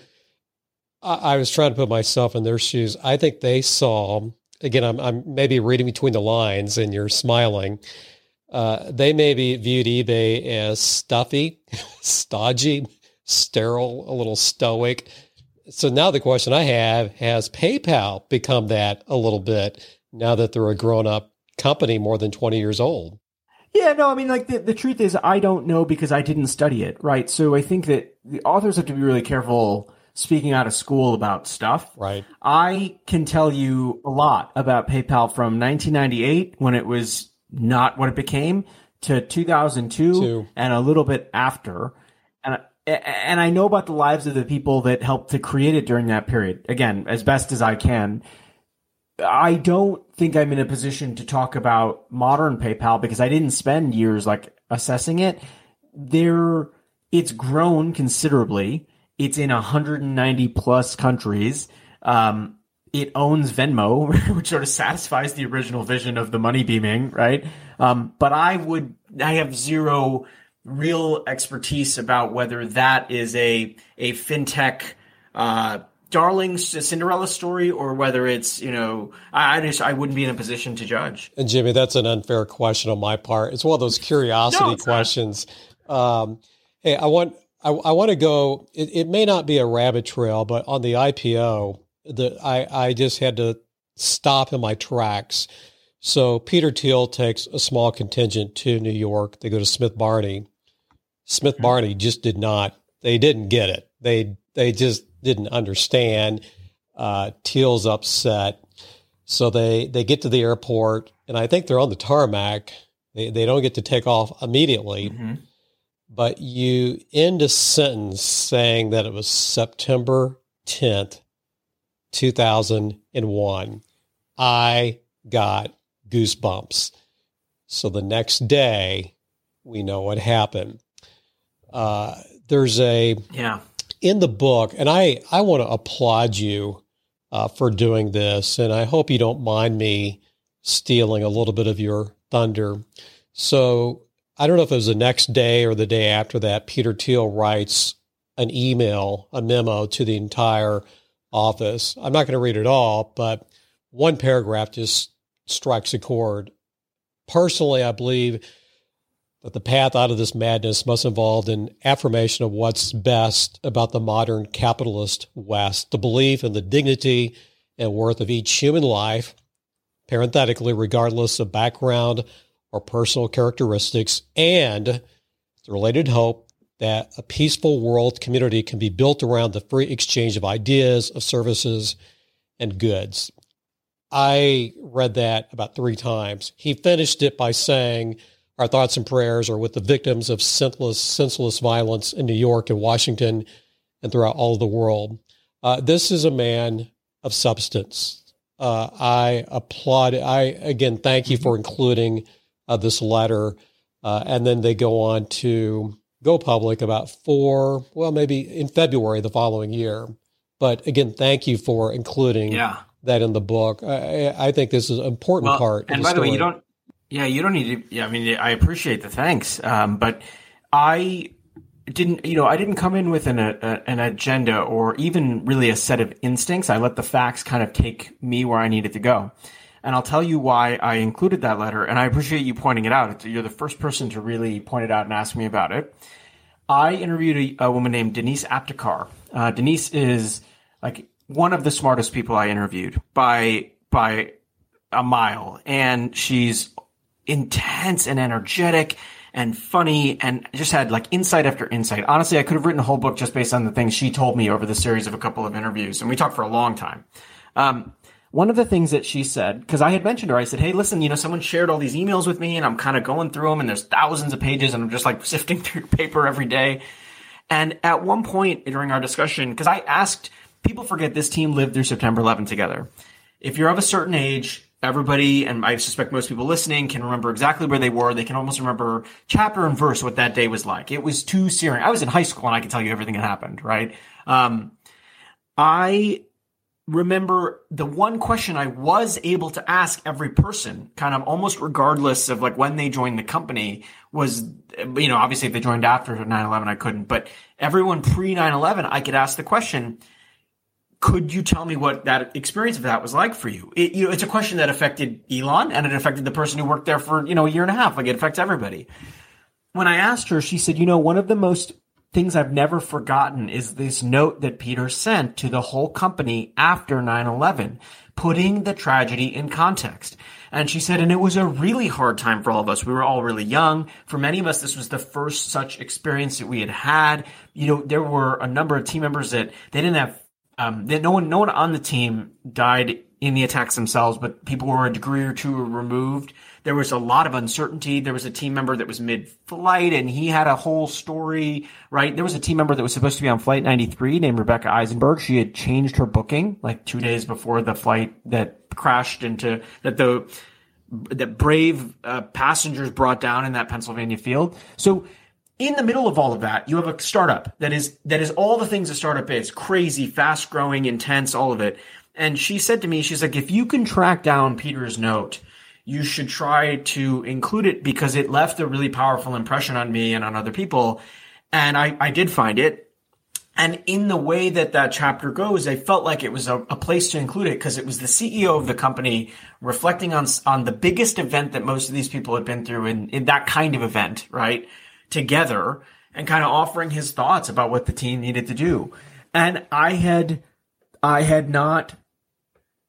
I, was trying to put myself in their shoes. I think they saw again. I'm, I'm maybe reading between the lines, and you're smiling. Uh, they maybe viewed eBay as stuffy, stodgy, sterile, a little stoic. So now the question I have: Has PayPal become that a little bit now that they're a grown-up company, more than twenty years old? Yeah, no, I mean, like the, the truth is, I don't know because I didn't study it, right? So I think that the authors have to be really careful speaking out of school about stuff. Right. I can tell you a lot about PayPal from 1998 when it was not what it became to 2002 Two. and a little bit after. And I know about the lives of the people that helped to create it during that period. Again, as best as I can. I don't think I'm in a position to talk about modern PayPal because I didn't spend years like assessing it. There, it's grown considerably. It's in 190 plus countries. Um, it owns Venmo, which sort of satisfies the original vision of the money beaming, right? Um, but I would, I have zero real expertise about whether that is a a fintech uh, darling Cinderella story or whether it's you know I, I just I wouldn't be in a position to judge. And Jimmy, that's an unfair question on my part. It's one of those curiosity no, questions. Um, hey, I want I, I want to go. It, it, may not be a rabbit trail, but on the IPO, the I I just had to stop in my tracks. So Peter Thiel takes a small contingent to New York. They go to Smith Barney. Smith Barney just did not. They didn't get it. They they just didn't understand. Uh, Thiel's upset. So they they get to the airport, and I think they're on the tarmac. They they don't get to take off immediately. Mm-hmm but you end a sentence saying that it was September 10th, 2001. I got goosebumps. So the next day, we know what happened. Uh, there's a yeah in the book, and I I want to applaud you uh, for doing this, and I hope you don't mind me stealing a little bit of your thunder. So I don't know if it was the next day or the day after that, Peter Thiel writes an email, a memo to the entire office. I'm not going to read it all, but one paragraph just strikes a chord. Personally, I believe that the path out of this madness must involve an affirmation of what's best about the modern capitalist West, the belief in the dignity and worth of each human life, parenthetically, regardless of background or personal characteristics, and the related hope that a peaceful world community can be built around the free exchange of ideas, of services, and goods. I read that about three times. He finished it by saying, Our thoughts and prayers are with the victims of senseless, senseless violence in New York and Washington and throughout all of the world. Uh, this is a man of substance. Uh, I applaud. I again thank you for including uh, this letter, uh, and then they go on to go public about four, well, maybe in February the following year. But again, thank you for including yeah. that in the book. I, I think this is an important well, part. And the by story. the way, you don't. Yeah, you don't need to. Yeah, I mean, I appreciate the thanks, um, but I didn't. You know, I didn't come in with an a, an agenda or even really a set of instincts. I let the facts kind of take me where I needed to go. And I'll tell you why I included that letter. And I appreciate you pointing it out. You're the first person to really point it out and ask me about it. I interviewed a, a woman named Denise Aptekar. Uh, Denise is like one of the smartest people I interviewed by by a mile, and she's intense and energetic and funny and just had like insight after insight. Honestly, I could have written a whole book just based on the things she told me over the series of a couple of interviews, and we talked for a long time. Um, one of the things that she said, because I had mentioned her, I said, Hey, listen, you know, someone shared all these emails with me and I'm kind of going through them and there's thousands of pages and I'm just like sifting through paper every day. And at one point during our discussion, because I asked, people forget this team lived through September 11 together. If you're of a certain age, everybody, and I suspect most people listening can remember exactly where they were. They can almost remember chapter and verse what that day was like. It was too searing. I was in high school and I can tell you everything that happened, right? Um, I remember the one question I was able to ask every person, kind of almost regardless of like when they joined the company, was, you know, obviously if they joined after 9 11, I couldn't, but everyone pre 9 11, I could ask the question, could you tell me what that experience of that was like for you? It, you know, it's a question that affected Elon and it affected the person who worked there for, you know, a year and a half. Like it affects everybody. When I asked her, she said, you know, one of the most things I've never forgotten is this note that Peter sent to the whole company after 9-11, putting the tragedy in context. And she said, and it was a really hard time for all of us. We were all really young. For many of us, this was the first such experience that we had had. You know, there were a number of team members that they didn't have, um, that no one, no one on the team died in the attacks themselves, but people were a degree or two removed. There was a lot of uncertainty. There was a team member that was mid-flight and he had a whole story, right? There was a team member that was supposed to be on flight 93 named Rebecca Eisenberg. She had changed her booking like two days before the flight that crashed into, that the, that brave uh, passengers brought down in that Pennsylvania field. So in the middle of all of that, you have a startup that is, that is all the things a startup is crazy, fast growing, intense, all of it. And she said to me, she's like, if you can track down Peter's note, you should try to include it because it left a really powerful impression on me and on other people. And I, I did find it. And in the way that that chapter goes, I felt like it was a, a place to include it because it was the CEO of the company reflecting on, on the biggest event that most of these people had been through in, in that kind of event, right? Together and kind of offering his thoughts about what the team needed to do. And I had, I had not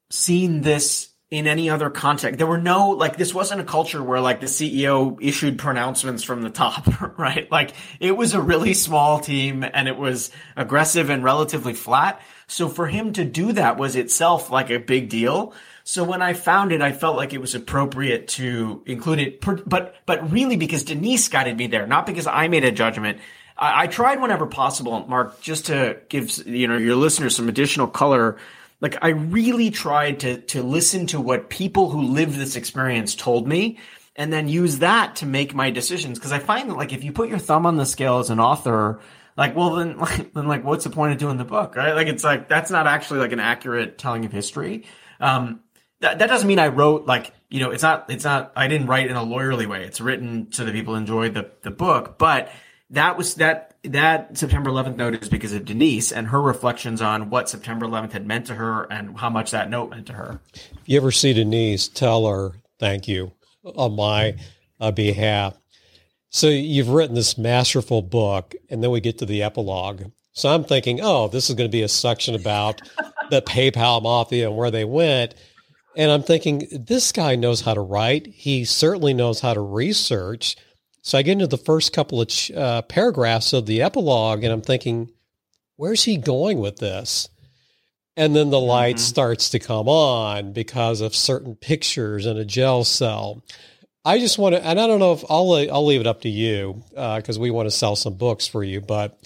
seen this in any other context. There were no, like, this wasn't a culture where, like, the CEO issued pronouncements from the top, right? Like, it was a really small team and it was aggressive and relatively flat. So for him to do that was itself like a big deal. So when I found it, I felt like it was appropriate to include it, but, but really because Denise guided me there, not because I made a judgment. I, I tried whenever possible, Mark, just to give, you know, your listeners some additional color. Like I really tried to to listen to what people who lived this experience told me and then use that to make my decisions. Because I find that like if you put your thumb on the scale as an author like well then like, then like what's the point of doing the book right? Like it's like that's not actually like an accurate telling of history. Um that, that doesn't mean I wrote like you know it's not it's not I didn't write in a lawyerly way it's written so that people enjoy the the book but that was that that September 11th note is because of Denise and her reflections on what September 11th had meant to her and how much that note meant to her. If you ever see Denise, tell her thank you on my uh, behalf. So you've written this masterful book, and then we get to the epilogue. So I'm thinking, oh, this is going to be a section about the PayPal mafia and where they went. And I'm thinking, this guy knows how to write. He certainly knows how to research. So I get into the first couple of uh, paragraphs of the epilogue, and I'm thinking, where's he going with this? And then the light mm-hmm. starts to come on because of certain pictures in a gel cell. I just want to, and I don't know if I'll I'll leave it up to you because uh, we want to sell some books for you. But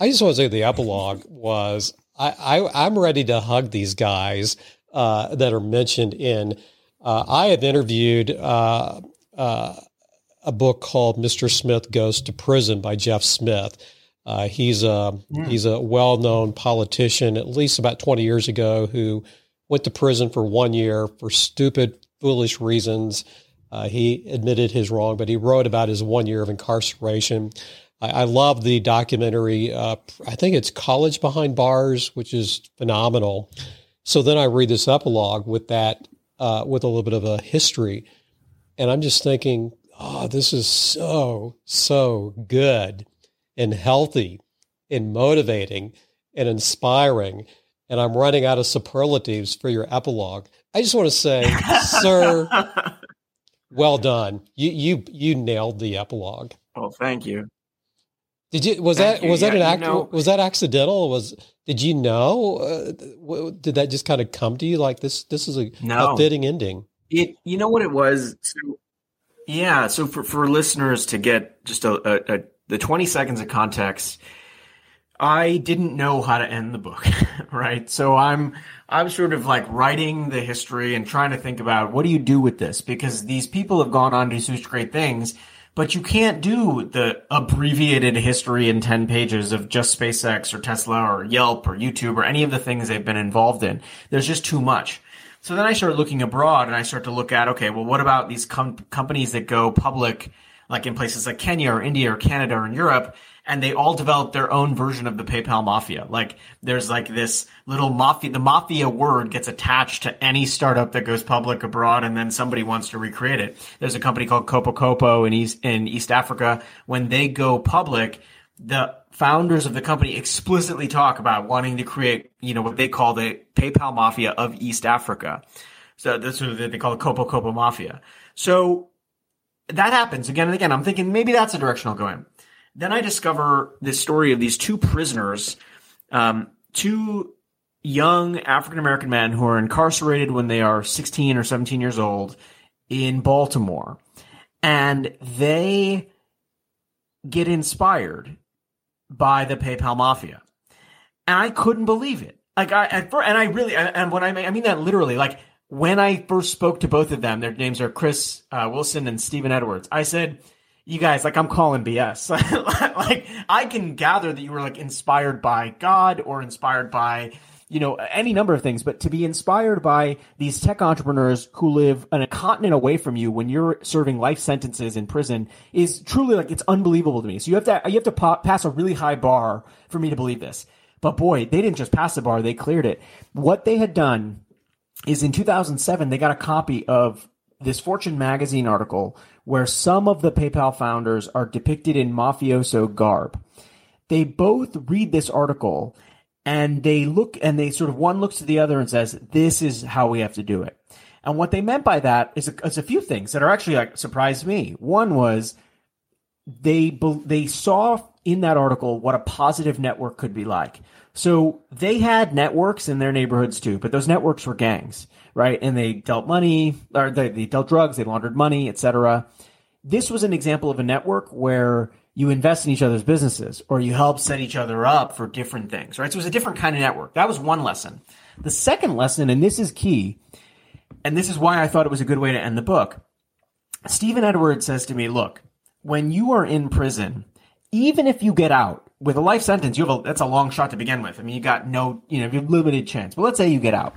I just want to say the epilogue was I, I am ready to hug these guys uh, that are mentioned in. Uh, I have interviewed uh, uh, a book called Mr. Smith Goes to Prison by Jeff Smith. Uh, he's a yeah. he's a well known politician, at least about twenty years ago, who went to prison for one year for stupid, foolish reasons. Uh, he admitted his wrong, but he wrote about his one year of incarceration. I, I love the documentary. Uh, I think it's College Behind Bars, which is phenomenal. So then I read this epilogue with that, uh, with a little bit of a history, and I'm just thinking, oh, this is so so good and healthy and motivating and inspiring. And I'm running out of superlatives for your epilogue. I just want to say, sir, well done. You you you nailed the epilogue. Oh, thank you. Did you was thank that you. was yeah, that an act know, was that accidental? Was did you know? Uh, did that just kind of come to you like this? This is a, no. a fitting ending. It you know what it was. So, yeah. So for for listeners to get just a, a, a the 20 seconds of context, I didn't know how to end the book, right? So I'm I'm sort of like writing the history and trying to think about what do you do with this because these people have gone on to do such great things, but you can't do the abbreviated history in 10 pages of just SpaceX or Tesla or Yelp or YouTube or any of the things they've been involved in. There's just too much. So then I start looking abroad and I start to look at okay, well what about these com- companies that go public like in places like Kenya or India or Canada or in Europe, and they all develop their own version of the PayPal mafia. Like there's like this little mafia, the mafia word gets attached to any startup that goes public abroad and then somebody wants to recreate it. There's a company called Kopo Kopo in East, in East Africa. When they go public, the founders of the company explicitly talk about wanting to create, you know, what they call the PayPal mafia of East Africa. So that's what they call the Kopo Kopo mafia. So that happens again and again. I'm thinking maybe that's a direction I'll go in. Then I discover this story of these two prisoners, um, two young African American men who are incarcerated when they are 16 or 17 years old in Baltimore. And they get inspired by the PayPal mafia. And I couldn't believe it. Like I, at first, and I really, and when I mean, I mean that literally, like when I first spoke to both of them, their names are Chris uh, Wilson and Stephen Edwards. I said, "You guys, like, I'm calling BS. like, I can gather that you were like inspired by God or inspired by." You know, any number of things, but to be inspired by these tech entrepreneurs who live on a continent away from you when you're serving life sentences in prison is truly like it's unbelievable to me. So you have to you have to pass a really high bar for me to believe this. But boy, they didn't just pass the bar; they cleared it. What they had done is in 2007 they got a copy of this Fortune magazine article where some of the PayPal founders are depicted in mafioso garb. They both read this article and they look and they sort of one looks to the other and says, "This is how we have to do it." And what they meant by that is a, is a few things that are actually like surprised me. One was they they saw in that article what a positive network could be like. So they had networks in their neighborhoods too, but those networks were gangs, right? And they dealt money, or they, they dealt drugs, they laundered money, etc. This was an example of a network where you invest in each other's businesses or you help set each other up for different things, right? So it was a different kind of network. That was one lesson. The second lesson, and this is key, and this is why I thought it was a good way to end the book. Stephen Edwards says to me, look, when you are in prison, even if you get out with a life sentence, you have a, that's a long shot to begin with. I mean, you got no, you know, you have limited chance. But let's say you get out.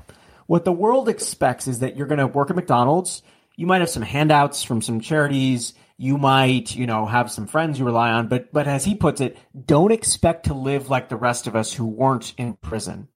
What the world expects is that you're going to work at McDonald's. You might have some handouts from some charities you might, you know, have some friends you rely on, but but as he puts it, don't expect to live like the rest of us who weren't in prison.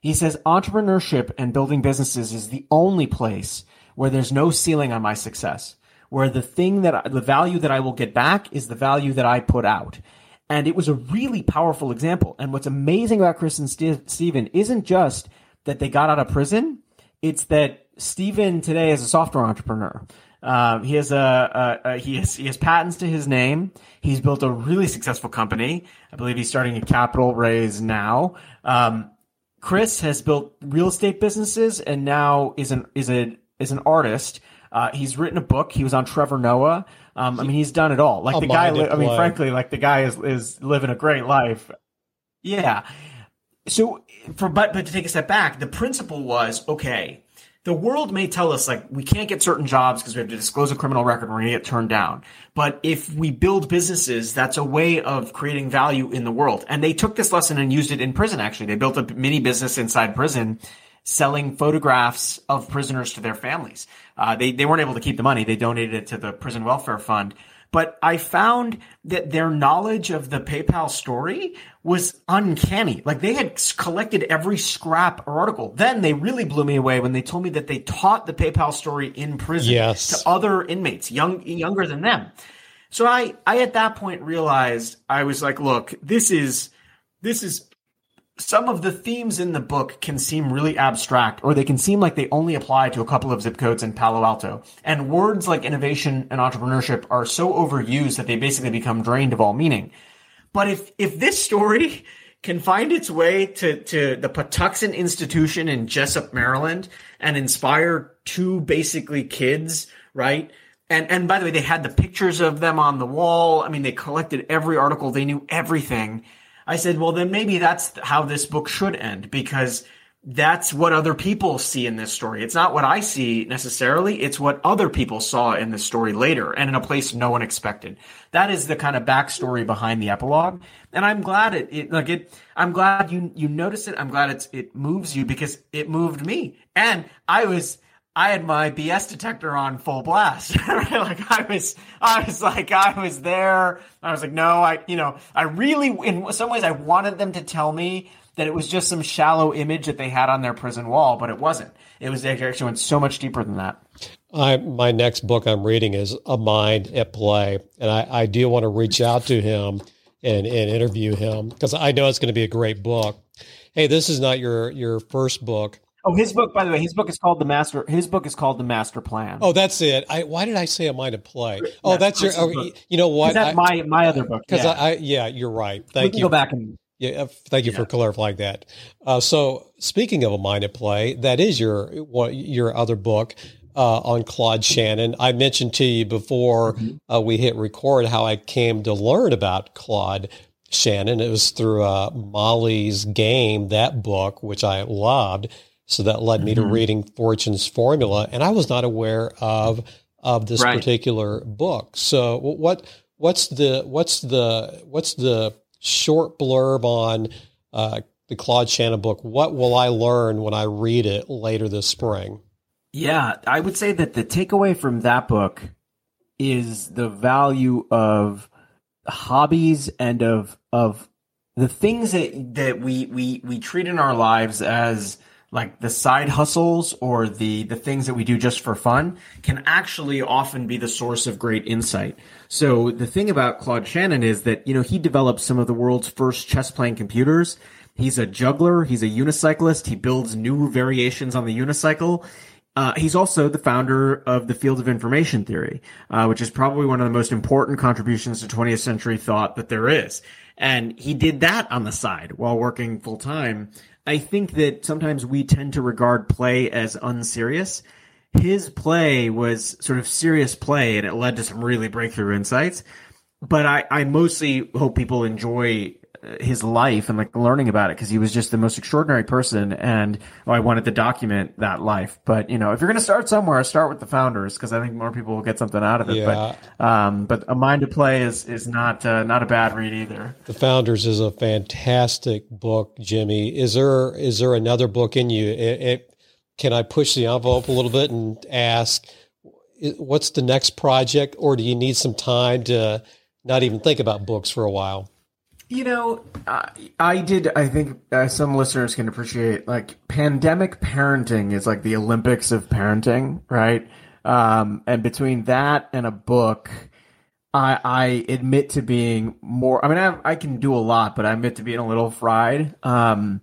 He says entrepreneurship and building businesses is the only place where there's no ceiling on my success, where the thing that the value that I will get back is the value that I put out. And it was a really powerful example. And what's amazing about Chris and St- Stephen isn't just that they got out of prison, it's that Stephen today is a software entrepreneur. Um, he has a, a, a, he has he has patents to his name. He's built a really successful company. I believe he's starting a capital raise now. Um, Chris has built real estate businesses and now is an is a is an artist. Uh, he's written a book. He was on Trevor Noah. Um, I mean, he's done it all. Like the guy. Li- I mean, frankly, like the guy is is living a great life. Yeah. So, for but but to take a step back, the principle was okay. The world may tell us like we can't get certain jobs because we have to disclose a criminal record. We're going to get turned down. But if we build businesses, that's a way of creating value in the world. And they took this lesson and used it in prison. Actually, they built a mini business inside prison, selling photographs of prisoners to their families. Uh, they they weren't able to keep the money. They donated it to the prison welfare fund. But I found that their knowledge of the PayPal story was uncanny. Like they had collected every scrap or article. Then they really blew me away when they told me that they taught the PayPal story in prison Yes. to other inmates, young younger than them. So I I at that point realized I was like, look, this is this is some of the themes in the book can seem really abstract or they can seem like they only apply to a couple of zip codes in Palo Alto. And words like innovation and entrepreneurship are so overused that they basically become drained of all meaning. But if if this story can find its way to, to the Patuxent Institution in Jessup, Maryland, and inspire two basically kids, right? And and by the way, they had the pictures of them on the wall. I mean, they collected every article. They knew everything. I said, well, then maybe that's how this book should end because that's what other people see in this story. It's not what I see necessarily. It's what other people saw in this story later and in a place no one expected. That is the kind of backstory behind the epilogue. And I'm glad it, it like it, I'm glad you, you notice it. I'm glad it's, it moves you because it moved me. And I was, I had my BS detector on full blast. Like I was, I was like, I was there. I was like, no, I, you know, I really, in some ways, I wanted them to tell me that it was just some shallow image that they had on their prison wall, but it wasn't. It was they actually went so much deeper than that. I, my next book I'm reading is A Mind at Play, and I, I do want to reach out to him and, and interview him because I know it's going to be a great book. Hey, this is not your your first book. Oh, his book, by the way, his book is called the Master. His book is called the Master Plan. Oh, that's it. I why did I say A Mind at Play? Oh, Yeah, that's your. Oh, you know what? that's my my other book. Because yeah. I, I yeah, you're right. we Thank can you. go back and Yeah, uh, thank you for clarifying that. Uh, so, speaking of a mind at play, that is your your other book uh, on Claude Shannon. I mentioned to you before uh, we hit record how I came to learn about Claude Shannon. It was through uh, Molly's Game, that book, which I loved. So that led me to reading Fortune's Formula, and I was not aware of of this Right. particular book. So, what what's the what's the what's the short blurb on uh, the Claude Shannon book? What will I learn when I read it later this spring? Yeah, I would say that the takeaway from that book is the value of hobbies and of of the things that that we we we treat in our lives as like the side hustles or the the things that we do just for fun can actually often be the source of great insight. So the thing about Claude Shannon is that you know he developed some of the world's first chess playing computers. He's a juggler. He's a unicyclist. He builds new variations on the unicycle. Uh, he's also the founder of the field of information theory, uh, which is probably one of the most important contributions to 20th century thought that there is. And he did that on the side while working full time. I think that sometimes we tend to regard play as unserious. His play was sort of serious play and it led to some really breakthrough insights. But I, I mostly hope people enjoy his life and like learning about it because he was just the most extraordinary person and oh, I wanted to document that life. But you know, if you're going to start somewhere, start with the founders because I think more people will get something out of it. Yeah. But um, but a mind to play is is not uh, not a bad read either. The Founders is a fantastic book, Jimmy. Is there is there another book in you? It, it, can I push the envelope a little bit and ask? what's the next project, or do you need some time to not even think about books for a while? You know, I, I did. I think uh, some listeners can appreciate like pandemic parenting is like the Olympics of parenting, right? Um, and between that and a book, I, I admit to being more. I mean, I, I can do a lot, but I admit to being a little fried. Um,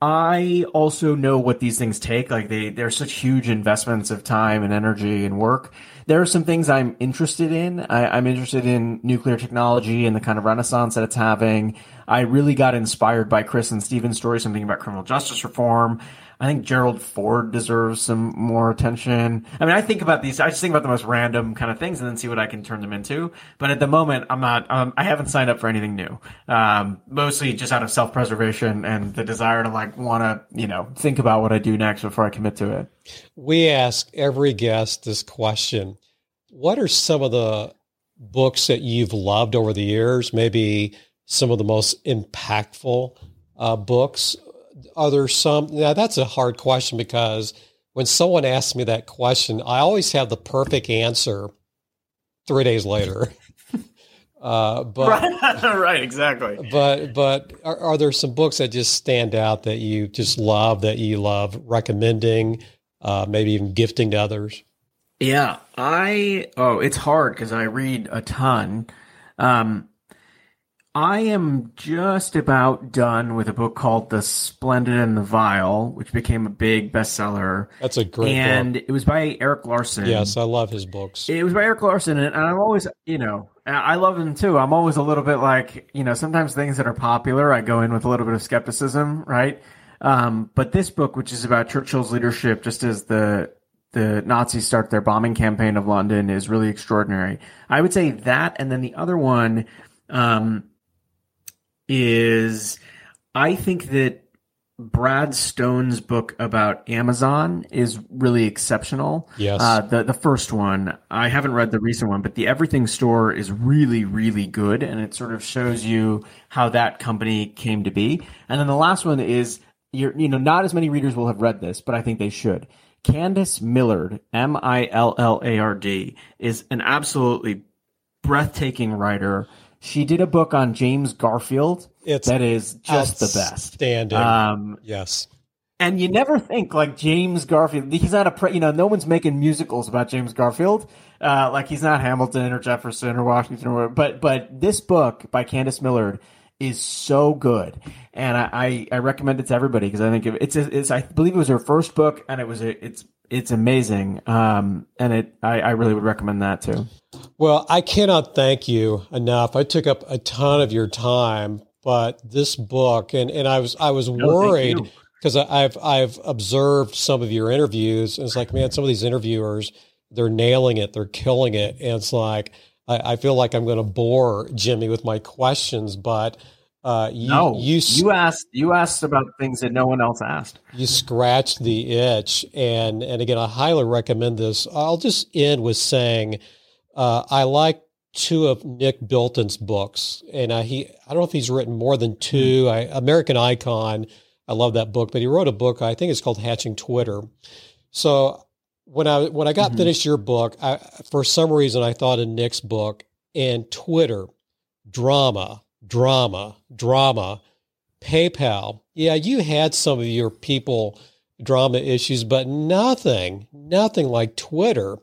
I also know what these things take. Like they, they're such huge investments of time and energy and work. There are some things I'm interested in. I, am interested in nuclear technology and the kind of renaissance that it's having. I really got inspired by Chris and Steven's story, something about criminal justice reform. I think Gerald Ford deserves some more attention. I mean, I think about these. I just think about the most random kind of things and then see what I can turn them into. But at the moment, I'm not. Um, I haven't signed up for anything new. Um, mostly just out of self preservation and the desire to like want to, you know, think about what I do next before I commit to it. We ask every guest this question: What are some of the books that you've loved over the years? Maybe some of the most impactful uh, books are there some? Now that's a hard question because when someone asks me that question, I always have the perfect answer three days later. Uh, but right, right, exactly. But but are, are, there some books that just stand out that you just love that you love recommending, uh, maybe even gifting to others? Yeah, I oh, it's hard because I read a ton. Um, I am just about done with a book called The Splendid and the Vile, which became a big bestseller. That's a great and book. it was by Erik Larson. Yes, I love his books. It was by Erik Larson, and I'm always, you know, I love him too. I'm always a little bit like, you know, sometimes things that are popular, I go in with a little bit of skepticism, right? Um, but this book, which is about Churchill's leadership, just as the the Nazis start their bombing campaign of London, is really extraordinary. I would say that, and then the other one. Um, is I think that Brad Stone's book about Amazon is really exceptional. Yes. Uh, the the first one, I haven't read the recent one, but the Everything Store is really really good, and it sort of shows you how that company came to be. And then the last one is you're, you know not as many readers will have read this, but I think they should. Candice Millard, M I L L A R D, is an absolutely breathtaking writer she did a book on James Garfield. It's that is just the best. Standing. Um, yes. And you never think like James Garfield. He's not a pre, you know no one's making musicals about James Garfield. Uh, like he's not Hamilton or Jefferson or Washington or whatever. But but this book by Candice Millard is so good, and I I, I recommend it to everybody because I think it's it's I believe it was her first book, and it was a, it's it's amazing. Um, and it I, I really would recommend that too. Well, I cannot thank you enough. I took up a ton of your time, but this book and, and I was I was no, worried because I've I've observed some of your interviews and it's like, man, some of these interviewers, they're nailing it, they're killing it. And it's like I, I feel like I'm gonna bore Jimmy with my questions, but uh, you, no, you, you asked you asked about things that no one else asked. You scratched the itch, and and again, I highly recommend this. I'll just end with saying uh, I like two of Nick Bilton's books, and uh, he I don't know if he's written more than two. I, American Icon, I love that book, but he wrote a book I think it's called Hatching Twitter. So when I when I got mm-hmm. finished your book, I, for some reason I thought of Nick's book and Twitter drama drama, drama, PayPal. Yeah, you had some of your people drama issues, but nothing, nothing like Twitter.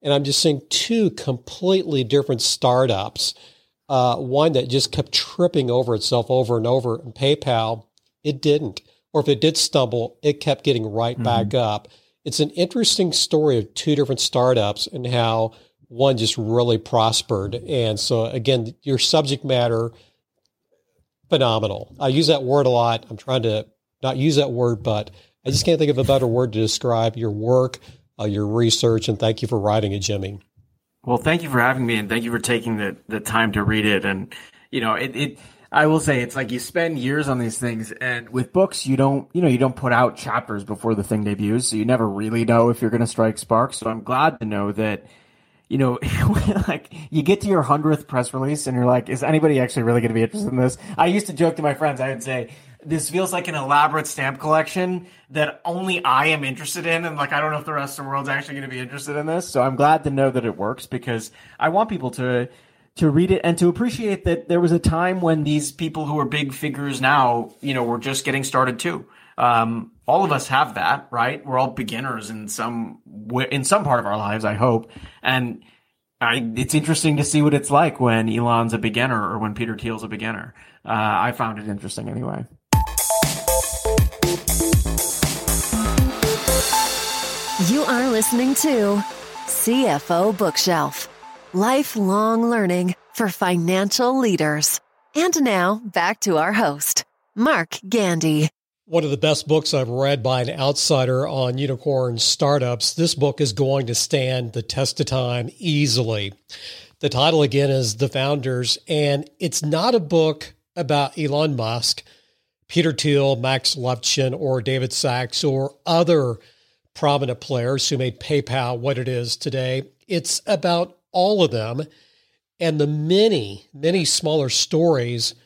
And I'm just seeing two completely different startups. Uh, one that just kept tripping over itself over and over, and PayPal, it didn't. Or if it did stumble, it kept getting right mm-hmm. back up. It's an interesting story of two different startups and how one just really prospered. And so, again, your subject matter phenomenal. I use that word a lot. I'm trying to not use that word, but I just can't think of a better word to describe your work, uh, your research, and thank you for writing it, Jimmy. Well, thank you for having me, and thank you for taking the, the time to read it. And you know, it, it I will say it's like you spend years on these things, and with books, you don't you know you don't put out chapters before the thing debuts, so you never really know if you're going to strike sparks. So I'm glad to know that you know, like you get to your hundredth press release and you're like, is anybody actually really going to be interested in this? I used to joke to my friends. I would say, this feels like an elaborate stamp collection that only I am interested in, and like I don't know if the rest of the world's actually going to be interested in this. So I'm glad to know that it works because I want people to to read it and to appreciate that there was a time when these people who are big figures now, you know, were just getting started too. Um, all of us have that, right? We're all beginners in some in some part of our lives, I hope, and I, it's interesting to see what it's like when Elon's a beginner or when Peter Thiel's a beginner. Uh, I found it interesting anyway. You are listening to CFO Bookshelf lifelong learning for financial leaders. And now back to our host, Mark Gandy. One of the best books I've read by an outsider on unicorn startups. This book is going to stand the test of time easily. The title again is The Founders, and it's not a book about Elon Musk, Peter Thiel, Max Levchin, or David Sacks, or other prominent players who made PayPal what it is today. It's about all of them and the many, many smaller stories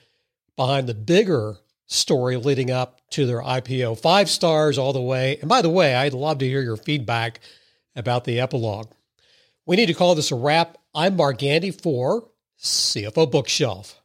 behind the bigger story leading up to their IPO. Five stars all the way. And by the way, I'd love to hear your feedback about the epilogue. We need to call this a wrap. I'm Mark Gandy for CFO Bookshelf.